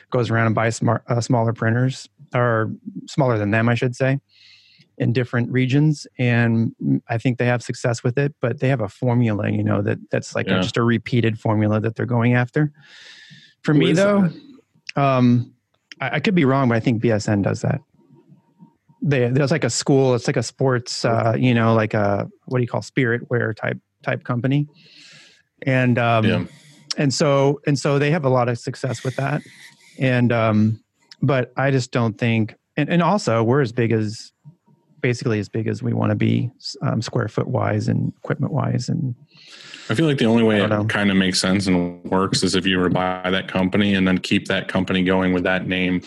goes around and buys smart, uh, smaller printers, or smaller than them, I should say, in different regions, and I think they have success with it. But they have a formula, you know, that that's like a- just a repeated formula that they're going after. For Who me, though, um, I, I could be wrong, but I think BSN does that. They, there's like a school. It's like a sports, uh, you know, like a what do you call spirit wear type type company, and um, Yeah. and so and so they have a lot of success with that, and um, but I just don't think, and, and also we're as big as basically as big as we want to be um, square foot wise and equipment wise and I feel like the only way it kind of makes sense and works is if you were to buy that company and then keep that company going with that name.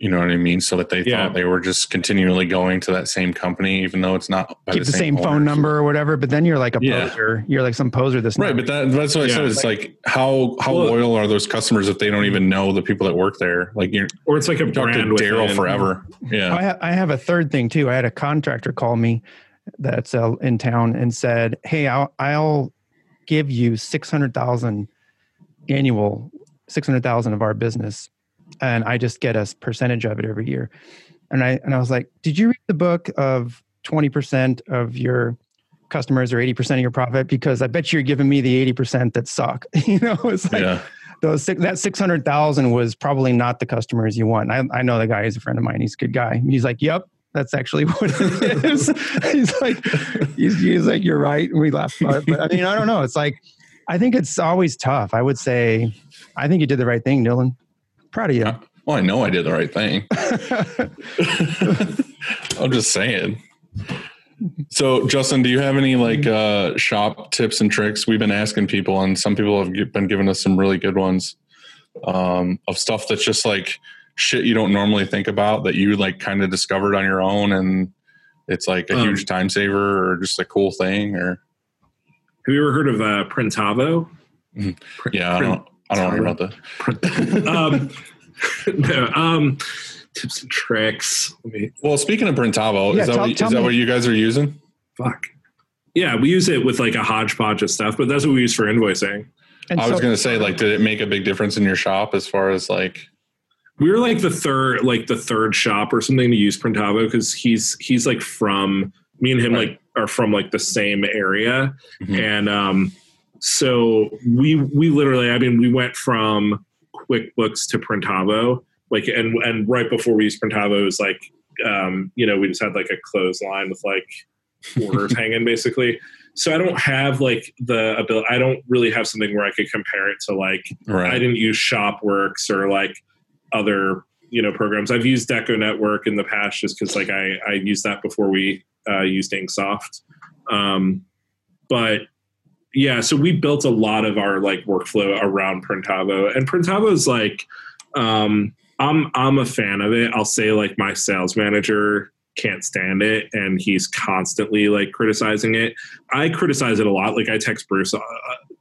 You know what I mean? So that they Yeah. thought they were just continually going to that same company, even though it's not by keep the same, owner. phone number or whatever. But then you're like a Yeah. poser. You're like some poser. This Right, but that, that's what I said. It's like, how how Well- loyal are those customers if they don't even know the people that work there? Like you're Or it's like a talk to brand Daryl forever. Yeah, I, ha- I have a third thing too. I had a contractor call me that's uh, in town and said, "Hey, I'll, I'll give you six hundred thousand annual, six hundred thousand of our business, and I just get a percentage of it every year." And I and I was like, "Did you read the book of twenty percent of your customers or eighty percent of your profit? Because I bet you're giving me the eighty percent that suck." you know, it's like yeah, those that 600,000 was probably not the customers you want. I, I know the guy, he's a friend of mine. He's a good guy. He's like, yep, that's actually what it is. he's like, he's, he's like, you're right. And we laughed about it. But I mean, I don't know. It's like, I think it's always tough. I would say, I think you did the right thing, Dylan. Proud of you. Well, I know I did the right thing. I'm just saying. So, Justin, do you have any like uh, shop tips and tricks? We've been asking people, and some people have gi- been giving us some really good ones um, of stuff that's just like shit you don't normally think about that you like kind of discovered on your own, and it's like a Um, huge time saver or just a cool thing. Or Have you ever heard of uh, Printavo? Mhm. Print- yeah, I don't, I don't know about that. um, no, um, tips and tricks. Let me Well, speaking of Printavo, Yeah, is that, tell- what, tell is that what you guys are using? fuck. Yeah, we use it with like a hodgepodge of stuff, but that's what we use for invoicing. And I was so- going to say, like, did it make a big difference in your shop as far as like, We were like the third, like the third shop or something to use Printavo because he's he's like from me and him Right. like are from like the same area, Mhm. and um, so we we literally, I mean, we went from QuickBooks to Printavo, like, and and right before we used Printavo, it was like, um, you know, we just had like a clothesline with like orders hanging basically. So I don't have like the ability. I don't really have something where I could compare it to like right? I didn't use ShopWorks or like other you know programs. I've used Deco Network in the past just because like I I used that before we uh, used Inksoft. Um, but yeah, so we built a lot of our like workflow around Printavo, and Printavo is like um, I'm I'm a fan of it. I'll say like my sales manager can't stand it and he's constantly like criticizing it. I criticize it a lot. Like I text Bruce uh,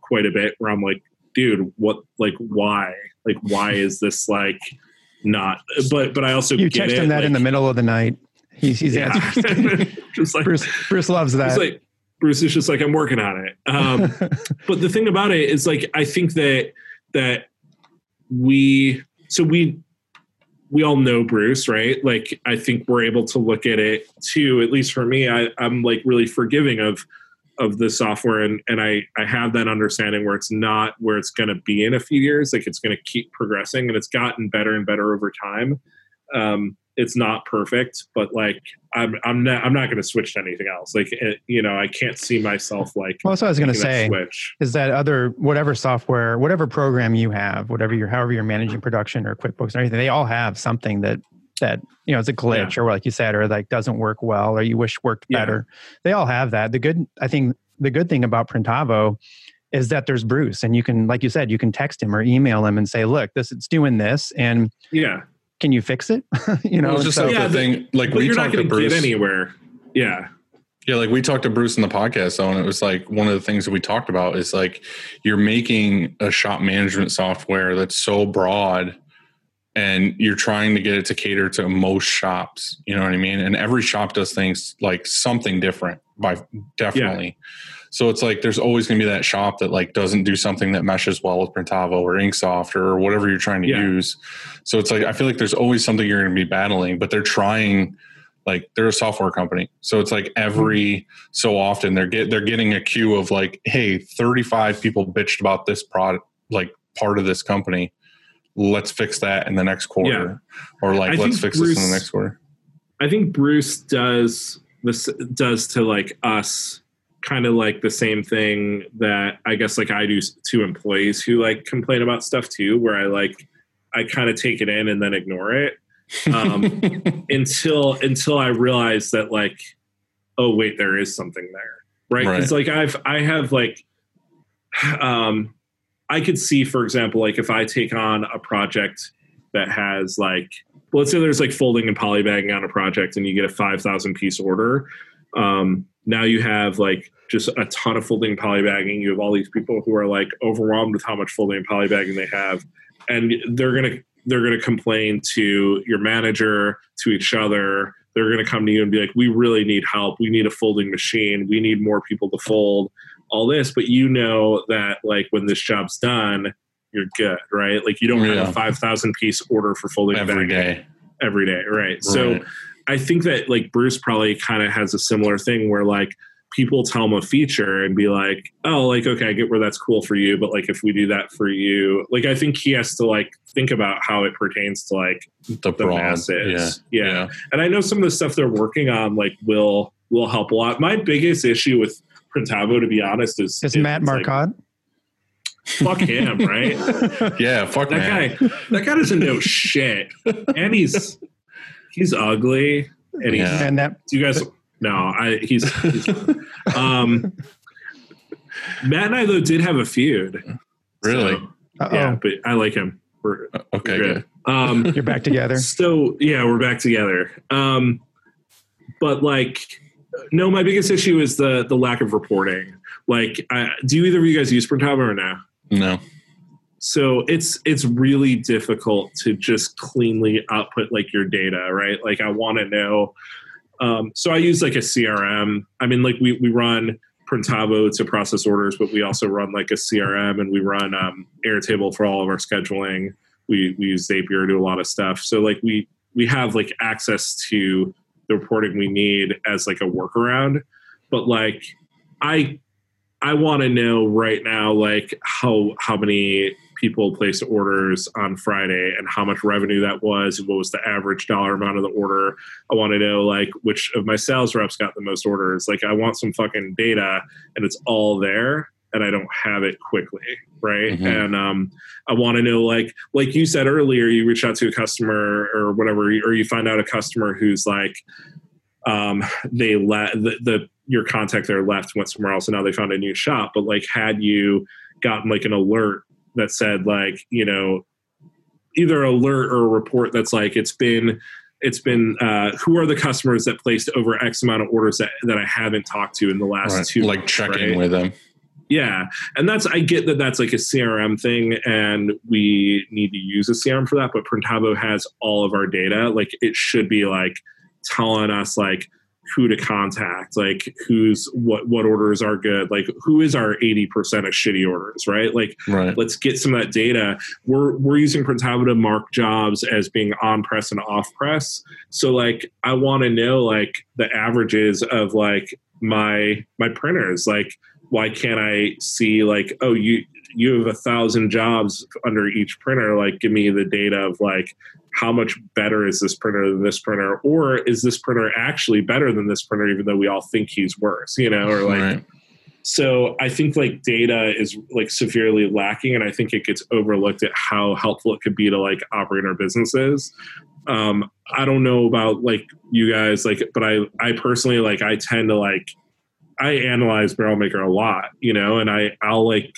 quite a bit where I'm like, dude, what like why? Like why is this like not but but I also you text it, him that in the middle of the night. He's he's yeah. answering. just like Bruce Bruce loves that. like Bruce is just like I'm working on it. Um but the thing about it is like I think that that we so we we all know Bruce, right? Like I think we're able to look at it too, at least for me, I, I'm like really forgiving of of the software and and I I have that understanding where it's not where it's gonna be in a few years, like it's gonna keep progressing and it's gotten better and better over time. Um it's not perfect, but like I'm I'm not I'm not going to switch to anything else. Like it, you know, I can't see myself like well, that's what I was going to say. switch. Is that other whatever software, whatever program you have, whatever you're, however you're managing production or QuickBooks or anything, they all have something that that you know is a glitch or like you said, or like doesn't work well, or you wish worked Yeah. better. They all have that. The good, I think, the good thing about Printavo is that there's Bruce, and you can, like you said, you can text him or email him and say, "Look, this it's doing this, and Yeah, can you fix it?" you know, Well, it's just so- like Yeah, the thing, like we you're not talked to going to Bruce. get anywhere. Yeah, Yeah, like we talked to Bruce in the podcast though, and it was like one of the things that we talked about is like you're making a shop management software that's so broad and you're trying to get it to cater to most shops. You know what I mean? And every shop does things like something different by definitely. So it's like there's always gonna be that shop that like doesn't do something that meshes well with Printavo or Inksoft or whatever you're trying to Yeah. use. So it's like I feel like there's always something you're gonna be battling, but they're trying like they're a software company. So it's like every mm-hmm. so often they're get they're getting a queue of like hey 35 people bitched about this product like part of this company. Let's fix that in the next quarter. Or like I let's fix this in the next quarter. I think Bruce does this does to like us kind of like the same thing that I guess like I do to employees who like complain about stuff too, where I like I kind of take it in and then ignore it. um, until until I realize that like, oh wait, there is something there, right? Because like I've I have like, um, I could see, for example, like if I take on a project that has like, well, let's say there's like folding and polybagging on a project, and you get a five thousand piece order. Um, now you have like just a ton of folding and polybagging. You have all these people who are like overwhelmed with how much folding and polybagging they have, and they're gonna they're going to complain to your manager, to each other. They're going to come to you and be like, "We really need help. We need a folding machine. We need more people to fold all this." But you know that like when this job's done, you're good, right? Like you don't have Yeah. a five thousand piece order for folding every bagging day every day, right? So Right. I think that like Bruce probably kind of has a similar thing where like people tell him a feature and be like, oh, like, okay, I get where that's cool for you. But like, if we do that for you, like, I think he has to like think about how it pertains to like the the masses. yeah Yeah. yeah And I know some of the stuff they're working on like will, will help a lot. My biggest issue with Printavo, to be honest, is, is Matt it's like, Marcotte? fuck him, right? yeah fuck that man guy, that guy doesn't know shit. And he's, he's ugly. And he's, Yeah. and that Do you guys? No, I he's. he's um, Matt and I though did have a feud. really So, uh-oh, yeah, but I like him. We're okay we're good good. Um, you're back together. so yeah, we're back together. Um, but like, no, my biggest issue is the the lack of reporting. Like, I, do either of you guys use Printavo or no? no so it's it's really difficult to just cleanly output like your data right? Like i want to know um, so i use like a crm i mean like we, we run printavo to process orders but we also run like a crm and we run um, airtable for all of our scheduling. We, we use zapier to do a lot of stuff. So like we we have like access to the reporting we need as like a workaround. But like i i want to know right now like how how many people placed orders on Friday and how much revenue that was and what was the average dollar amount of the order. I want to know like which of my sales reps got the most orders. Like I want some fucking data and it's all there and I don't have it quickly, right? Mhm. And um, I want to know, like, like you said earlier, you reach out to a customer or whatever, or you find out a customer who's like, um, they let the, the your contact there left, went somewhere else, and now they found a new shop. But like, had you gotten like an alert that said, like, you know, either alert or a report that's like, it's been it's been uh, who are the customers that placed over X amount of orders that, that I haven't talked to in the last Right. two like months, check right? with them. Yeah, and that's I get that that's like a CRM thing, and we need to use a CRM for that. But Printavo has all of our data. Like it should be like telling us like who to contact, like who's what what orders are good, like who is our eighty percent of shitty orders, right? Like Right. let's get some of that data. We're we're using Printavo to mark jobs as being on press and off press. So like I want to know like the averages of like my my printers. Like why can't I see like oh you you have a thousand jobs under each printer? Like give me the data of like how much better is this printer than this printer, or is this printer actually better than this printer, even though we all think he's worse, you know, or like right. so I think like data is like severely lacking, and I think it gets overlooked at how helpful it could be to like operate our businesses. Um, I don't know about like you guys, like, but I I personally like I tend to like I analyze Barrel Maker a lot, you know, and I I'll like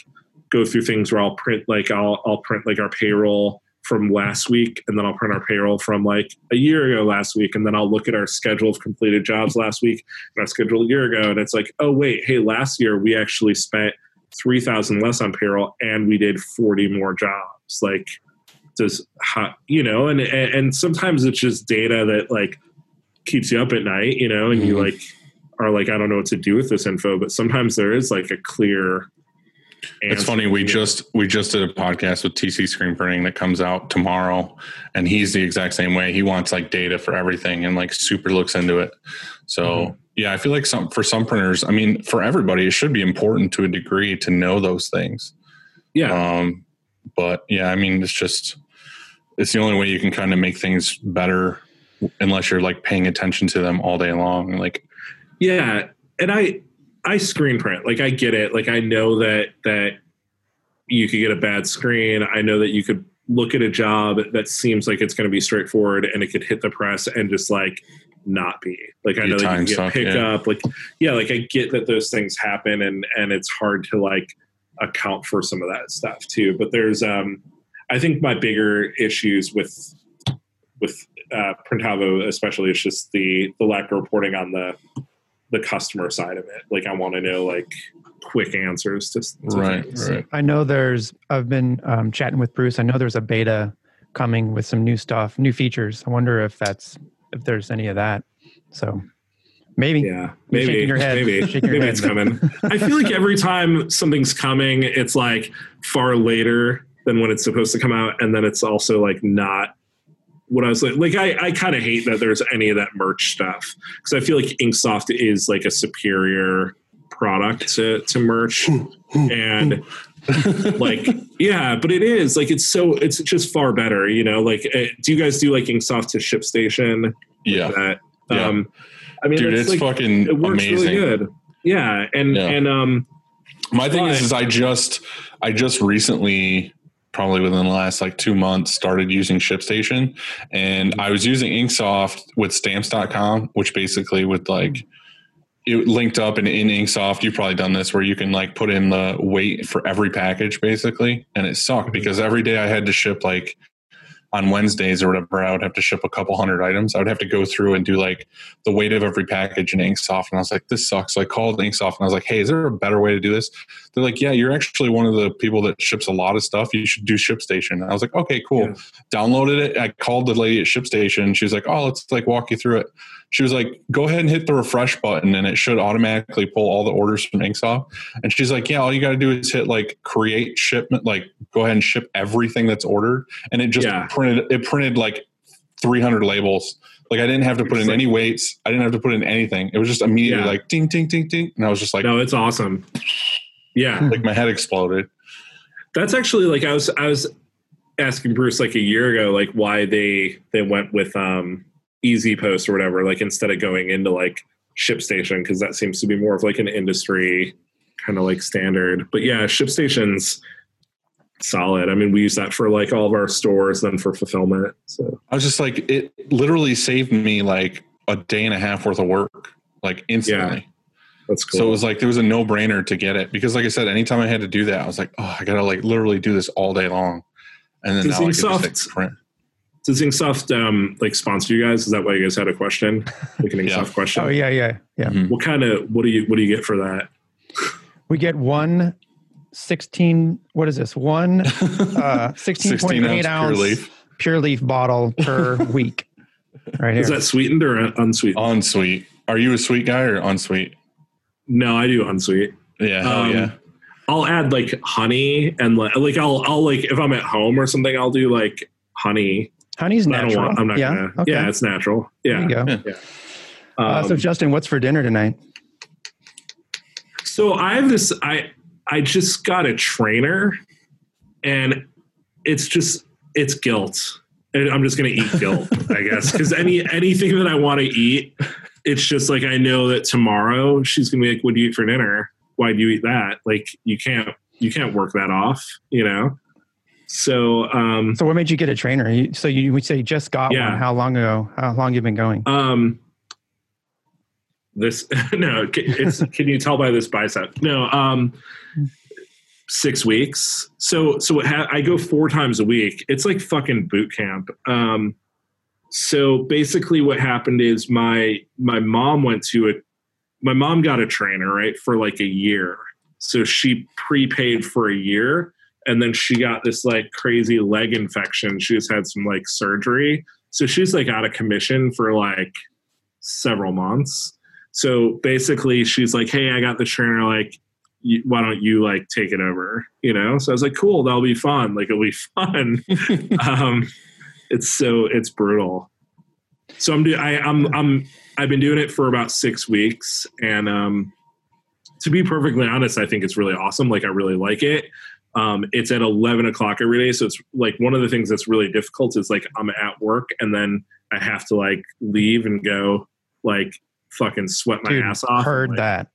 go through things where I'll print like I'll I'll print like our payroll from last week and then I'll print our payroll from like a year ago last week and then I'll look at our schedule of completed jobs last week and our schedule a year ago and it's like oh wait hey last year we actually spent 3000 less on payroll and we did 40 more jobs like does how you know and and sometimes it's just data that like keeps you up at night you know and you Mhm. like are like I don't know what to do with this info but sometimes there is like a clear It's funny. We just we just did a podcast with TC Screen Printing that comes out tomorrow, and he's the exact same way. He wants like data for everything and like super looks into it. So Mhm. yeah, I feel like some for some printers. I mean, for everybody, it should be important to a degree to know those things. yeah Um, but yeah, I mean, it's just it's the only way you can kind of make things better, unless you're like paying attention to them all day long. Like Yeah, and I I screen print. Like I get it. Like I know that that you could get a bad screen. I know that you could look at a job that seems like it's going to be straightforward and it could hit the press and just like not be. Like I know that you can get picked yeah. up. Like yeah, like I get that those things happen and and it's hard to like account for some of that stuff too. But there's um I think my bigger issues with with uh, Printavo especially is just the the lack of reporting on the the customer side of it. Like I want to know like quick answers to, to right, things. right. I know there's. I've been um, chatting with Bruce. I know there's a beta coming with some new stuff, new features. I wonder if that's if there's any of that. So maybe. Yeah, maybe, shaking your head. maybe, Shaking your maybe head, it's coming. I feel like every time something's coming, it's like far later than when it's supposed to come out, and then it's also like not what I was like. Like I, I kind of hate that there's any of that merch stuff because I feel like Inksoft is like a superior product to to merch, and like yeah, but it is like it's so it's just far better. You know, like uh, do you guys do like Inksoft to ShipStation? Yeah, That Yeah. um, I mean, dude, it's, it's like, fucking it works amazing. really good. Yeah, and Yeah. and um, My thing is, is I just, I just recently, probably within the last like two months, started using ShipStation, and mm-hmm. I was using Inksoft with Stamps.com, which basically would like. Mm-hmm. It linked up and in Inksoft, you've probably done this where you can like put in the weight for every package basically. And it sucked mm-hmm. because every day I had to ship like on Wednesdays or whatever, I would have to ship a couple hundred items. I would have to go through and do like the weight of every package in Inksoft. And I was like, this sucks. So I called Inksoft and I was like, hey, is there a better way to do this? They're like, yeah, you're actually one of the people that ships a lot of stuff. You should do ShipStation. I was like, okay, cool. Yeah. Downloaded it. I called the lady at ShipStation. She was like, oh, let's like walk you through it. She was like, go ahead and hit the refresh button and it should automatically pull all the orders from Inksoft. And she's like, yeah, all you got to do is hit like create shipment, like go ahead and ship everything that's ordered. And it just Yeah. printed, it printed like 300 labels. Like I didn't have to put in any weights. I didn't have to put in anything. It was just immediately Yeah. like ding, ding, ding, ding. And I was just like, no, it's awesome. Yeah. like my head exploded. That's actually like I was I was asking Bruce like a year ago like why they they went with um Easy Post or whatever like instead of going into like ShipStation because that seems to be more of like an industry kind of like standard. But yeah, ShipStation's solid. I mean, we use that for like all of our stores, then for fulfillment. So I was just like, it literally saved me like a day and a half worth of work, like instantly. That's cool. So it was like there was a no brainer to get it because, like I said, anytime I had to do that, I was like, oh, I gotta like literally do this all day long. And then Does now I can just like, Inksoft- print. Does Inksoft um like sponsor you guys? Is that why you guys had a question? Like an Inksoft Yeah. question. Oh yeah, yeah, yeah. Mhm. What kind of what do you what do you get for that? We get one 16 what is this? One uh 16.8 ounce ounce pure leaf. pure leaf bottle per week. Right here. Is that sweetened or unsweetened? Unsweet. Are you a sweet guy or unsweet? No, I do unsweet. Yeah, Um, yeah. I'll add like honey and like, like I'll I'll like if I'm at home or something, I'll do like honey. Honey's But I don't natural. want. I'm not yeah. gonna. Okay. Yeah, it's natural. Yeah. There you go. Uh, so Um, Justin, what's for dinner tonight? So I have this. I I just got a trainer, and it's just it's guilt. And I'm just gonna eat guilt, I guess, because any anything that I want to eat, it's just like I know that tomorrow she's gonna be like, "What do you eat for dinner? Why do you eat that?" Like you can't you can't work that off, you know. So um, So what made you get a trainer? So you would say you just got Yeah. one. How long ago? How long you been going? Um, this no, it's can you tell by this bicep? No, um, six weeks. So so what ha- I go four times a week. It's like fucking boot camp. Um, so basically, what happened is my my mom went to a my mom got a trainer right for like a year. So she prepaid for a year. And then she got this like crazy leg infection. She just had some like surgery. So she's like out of commission for like several months. So basically, she's like, "Hey, I got the trainer. Like, why don't you like take it over?" You know. So I was like, "Cool, that'll be fun. Like, it'll be fun." um, it's so it's brutal. So I'm doing. I'm I'm I've been doing it for about six weeks, and um, to be perfectly honest, I think it's really awesome. Like, I really like it. Um, it's at 11 o'clock every day. So it's like one of the things that's really difficult is like I'm at work and then I have to like leave and go like fucking sweat my Dude, ass off. heard Like, that.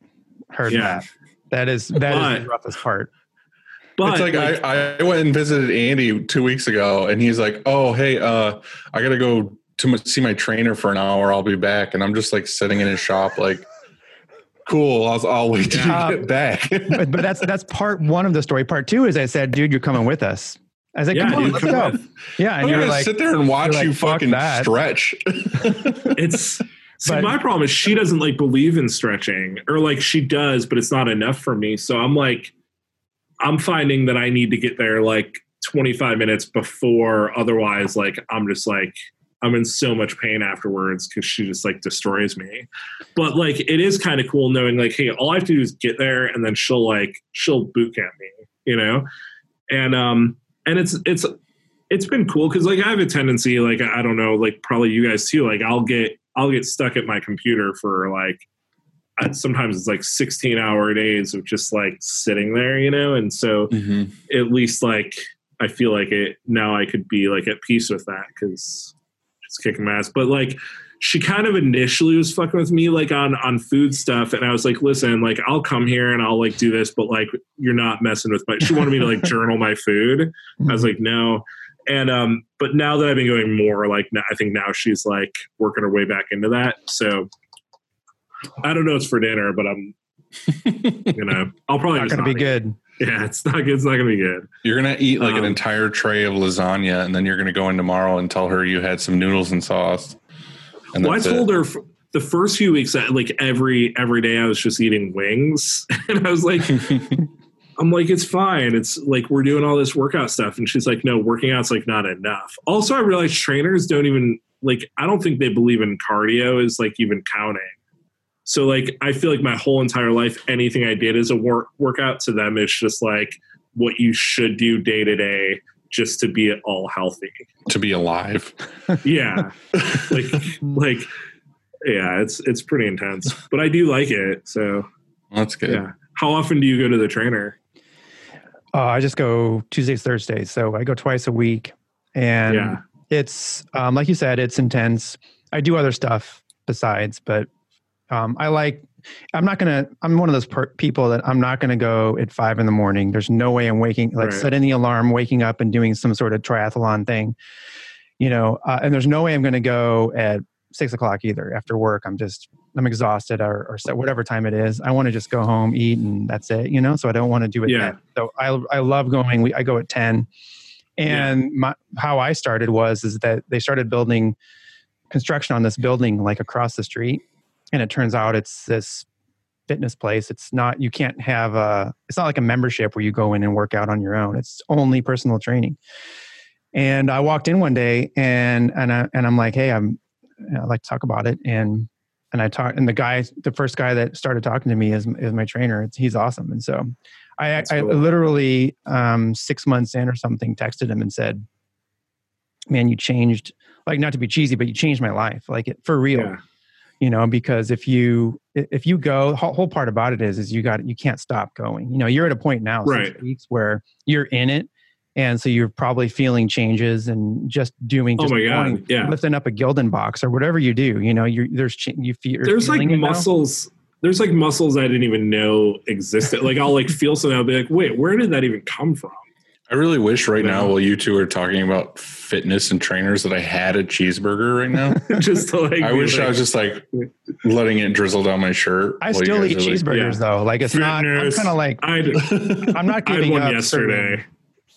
Heard Yeah. that. That is that is But- the roughest part. But it's like, like, I, I went and visited Andy two weeks ago, and he's like, "Oh, hey, uh, I got to go to my, see my trainer for an hour. I'll be back." And I'm just like sitting in his shop, like, "Cool, I'll, I'll wait till Yeah. you get back." but, but that's that's part one of the story. Part two is I said, dude, you're coming with us. I was like, yeah, come on, dude, let's come go. on. Yeah, I'm and you're like, sit there and watch you're like, you "Fuck fucking that." stretch. it's see But- my problem is she doesn't like believe in stretching or like she does but it's not enough for me so i'm like i'm finding that i need to get there like 25 minutes before otherwise like i'm just like i'm in so much pain afterwards because she just like destroys me but like it is kind of cool knowing like hey all i have to do is get there and then she'll like she'll boot camp me you know and um and it's it's it's been cool because like I have a tendency, like I don't know, like probably you guys too. Like I'll get I'll get stuck at my computer for like sometimes it's like 16 hour days of just like sitting there, you know. And so Mhm. at least like I feel like it now I could be like at peace with that because it's kicking my ass. But like she kind of initially was fucking with me like on on food stuff and i was like listen like i'll come here and i'll like do this but like you're not messing with my she wanted me to like journal my food i was like no and um but now that i've been going more like now, i think now she's like working her way back into that so i don't know it's for dinner but i'm you know i'll probably not just going to be eat. good. yeah it's not good it's not gonna be good You're gonna eat like an Um, entire tray of lasagna, and then you're gonna go in tomorrow and tell her you had some noodles and sauce. And well i that's told it. her f- the first few weeks that like every every day i was just eating wings and i was like I'm like, it's fine. It's like we're doing all this workout stuff. And she's like, no, working out's like not enough. Also, I realized trainers don't even like, I don't think they believe in cardio is like even counting. So like I feel like my whole entire life, anything I did is a work workout to them It's just like what you should do day to day just to be all healthy. to be alive. Yeah. like like yeah, it's it's pretty intense. But I do like it. So That's good. yeah. How often do you go to the trainer? Uh, I just go Tuesdays, Thursdays. So I go twice a week. And Yeah. it's, um, like you said, it's intense. I do other stuff besides, but um, I like, I'm not going to, I'm one of those per- people that I'm not going to go at five in the morning. There's no way I'm waking, like Right. setting the alarm, waking up and doing some sort of triathlon thing, you know, uh, and there's no way I'm going to go at six o'clock either after work. I'm just, I'm exhausted or, or so whatever time it is. I want to just go home, eat, and that's it, you know. So I don't want to do it. Yeah. then. So I I love going. We I go at ten, and my how I started was is that they started building construction on this building like across the street, and it turns out it's this fitness place. It's not you can't have a. It's not like a membership where you go in and work out on your own. It's only personal training. And I walked in one day and and I, and I'm like, hey, I'm I'd like to talk about it and and I talked and the guy the first guy that started talking to me is is my trainer. It's, he's awesome and so I That's I literally um, six months in or something texted him and said, "Man, you changed like not to be cheesy, but you changed my life like it, for real." Yeah. You know, because if you if you go, the whole, part about it is is you got you can't stop going. You know, you're at a point now, Right. weeks where you're in it, and so you're probably feeling changes and just doing. Oh Just my God, going, yeah. lifting up a Gildan box or whatever you do. You know, you're there's ch- you feel there's like it now. muscles there's like muscles I didn't even know existed. Like I'll like feel something, I'll be like, wait, where did that even come from? I really wish right now, while you two are talking about fitness and trainers, that I had a cheeseburger right now. just to like I be wish I was just like letting it drizzle down my shirt. I still eat are, like- cheeseburgers yeah. though. Like it's not. I'm kind of like I I'm not giving I had one up yesterday. certain-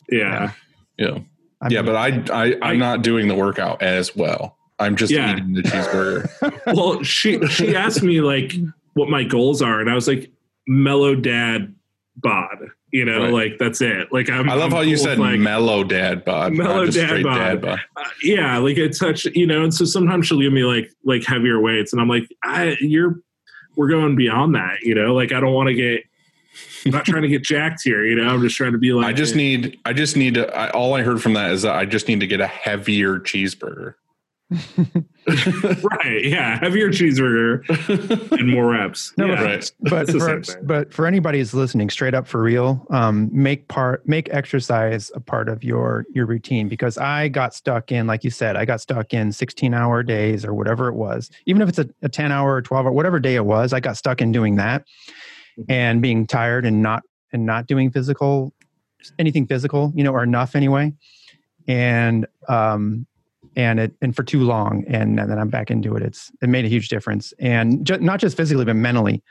Yeah. Yeah, I yeah, but I, I, I'm I- not doing the workout as well. I'm just Yeah. eating the cheeseburger. well, she she asked me like what my goals are, and I was like, mellow dad bod. You know, Right. like that's it. Like I'm. I love I'm how you said like, mellow dad bod, Mellow dad bod. dad bod. uh, yeah, like I touch, you know, and so sometimes she'll give me like like heavier weights, and I'm like, I you're we're going beyond that, you know. Like I don't want to get. I'm not trying to get jacked here, you know. I'm just trying to be like. I just need, I just need to. I, all I heard from that is that I just need to get a heavier cheeseburger. right, yeah, heavier cheeseburger and more reps. No, yeah. but- Right. but for, but for anybody who's listening, straight up for real, um, make part make exercise a part of your your routine because I got stuck in, like you said, I got stuck in 16 hour days or whatever it was. Even if it's a, a 10 hour or 12 hour, whatever day it was, I got stuck in doing that Mm-hmm. and being tired and not and not doing physical anything physical, you know, or enough anyway. And um and it and for too long and, then I'm back into it. It's it made a huge difference. And ju- not just physically but mentally.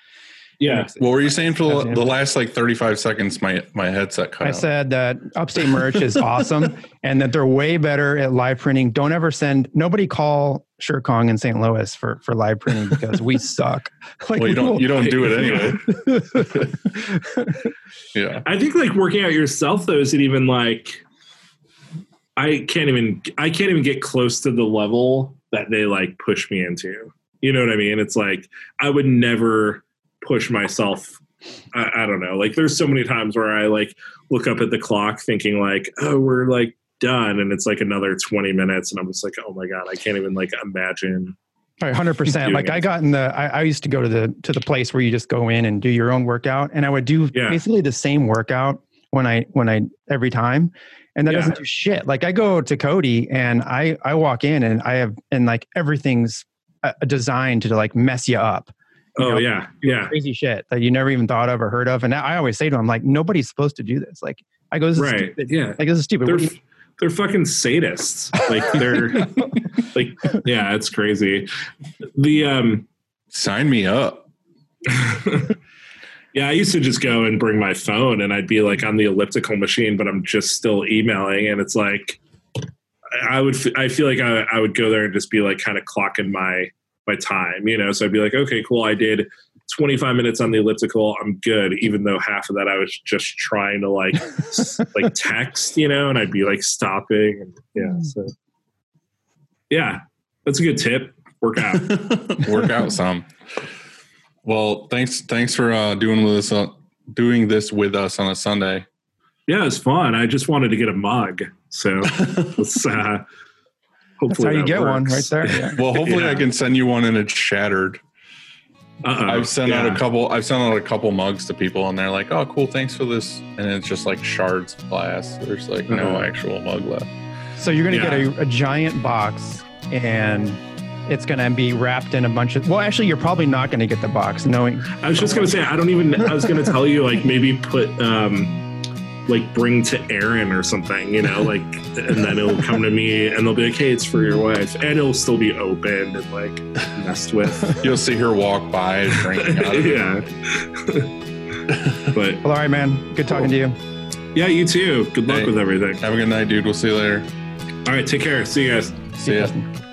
Yeah, What were you saying for the, the last like 35 seconds? My my headset cut I out. said that Upstate Merch is awesome and that they're way better at live printing. Don't ever send nobody call Shirt Kong in St. Louis for for live printing because we suck. Like well, you don't you don't do it anyway. Yeah. I think like working out yourself though is it even like I can't even I can't even get close to the level that they like push me into. You know what I mean? It's like I would never push myself. I, I don't know. Like there's so many times where I like look up at the clock thinking like, oh, we're like done, and it's like another 20 minutes, and I'm just like, oh my god, I can't even like imagine. hundred percent. Like I got in the, I, I used to go to the to the place where you just go in and do your own workout, and I would do Yeah. basically the same workout when I when I every time, and that Yeah. doesn't do shit. Like I go to Cody and I I walk in and I have and like everything's uh, designed to like mess you up. You Oh know, yeah, yeah, crazy shit that you never even thought of or heard of. And I always say to him, like, nobody's supposed to do this. Like, I go, this is right, stupid. yeah. Like, this is stupid. they're What you- they're fucking sadists. Like they're like yeah, it's crazy. The um Sign me up. yeah, I used to just go and bring my phone and I'd be like on the elliptical machine, but I'm just still emailing and it's like I would f- I feel like I, I would go there and just be like kind of clocking my my time, you know. So I'd be like, okay, cool, I did 25 minutes on the elliptical, I'm good. Even though half of that I was just trying to like like text, you know, and I'd be like stopping. And, yeah. Hmm. So yeah, that's a good tip. Work out. Work out some. Well, thanks thanks for uh, doing with us uh, doing this with us on a Sunday. yeah, it's fun. I just wanted to get a mug. So let's uh hopefully That's how you that get one right there. Yeah. Well, hopefully Yeah. I can send you one and it's shattered. Uh-oh. I've sent out a couple. I've sent out a couple mugs to people, and they're like, "Oh, cool, thanks for this." And it's just like shards of glass. There's like no Uh-huh. actual mug left. So you're going to Yeah. get a, a giant box and it's going to be wrapped in a bunch of. Well, actually, you're probably not going to get the box, knowing. I was just gonna say I don't even. I was gonna tell you like maybe put um like bring to Aaron or something, you know, like and then it'll come to me and they'll be like, hey, it's for your wife, and it'll still be opened and like messed with. You'll see her walk by drinking out of it. yeah. but Well, all right, man. Good talking to you. yeah, you too. Good luck Hey. with everything. Have a good night, dude. We'll see you later. All right, take care. See you guys. See ya. Justin.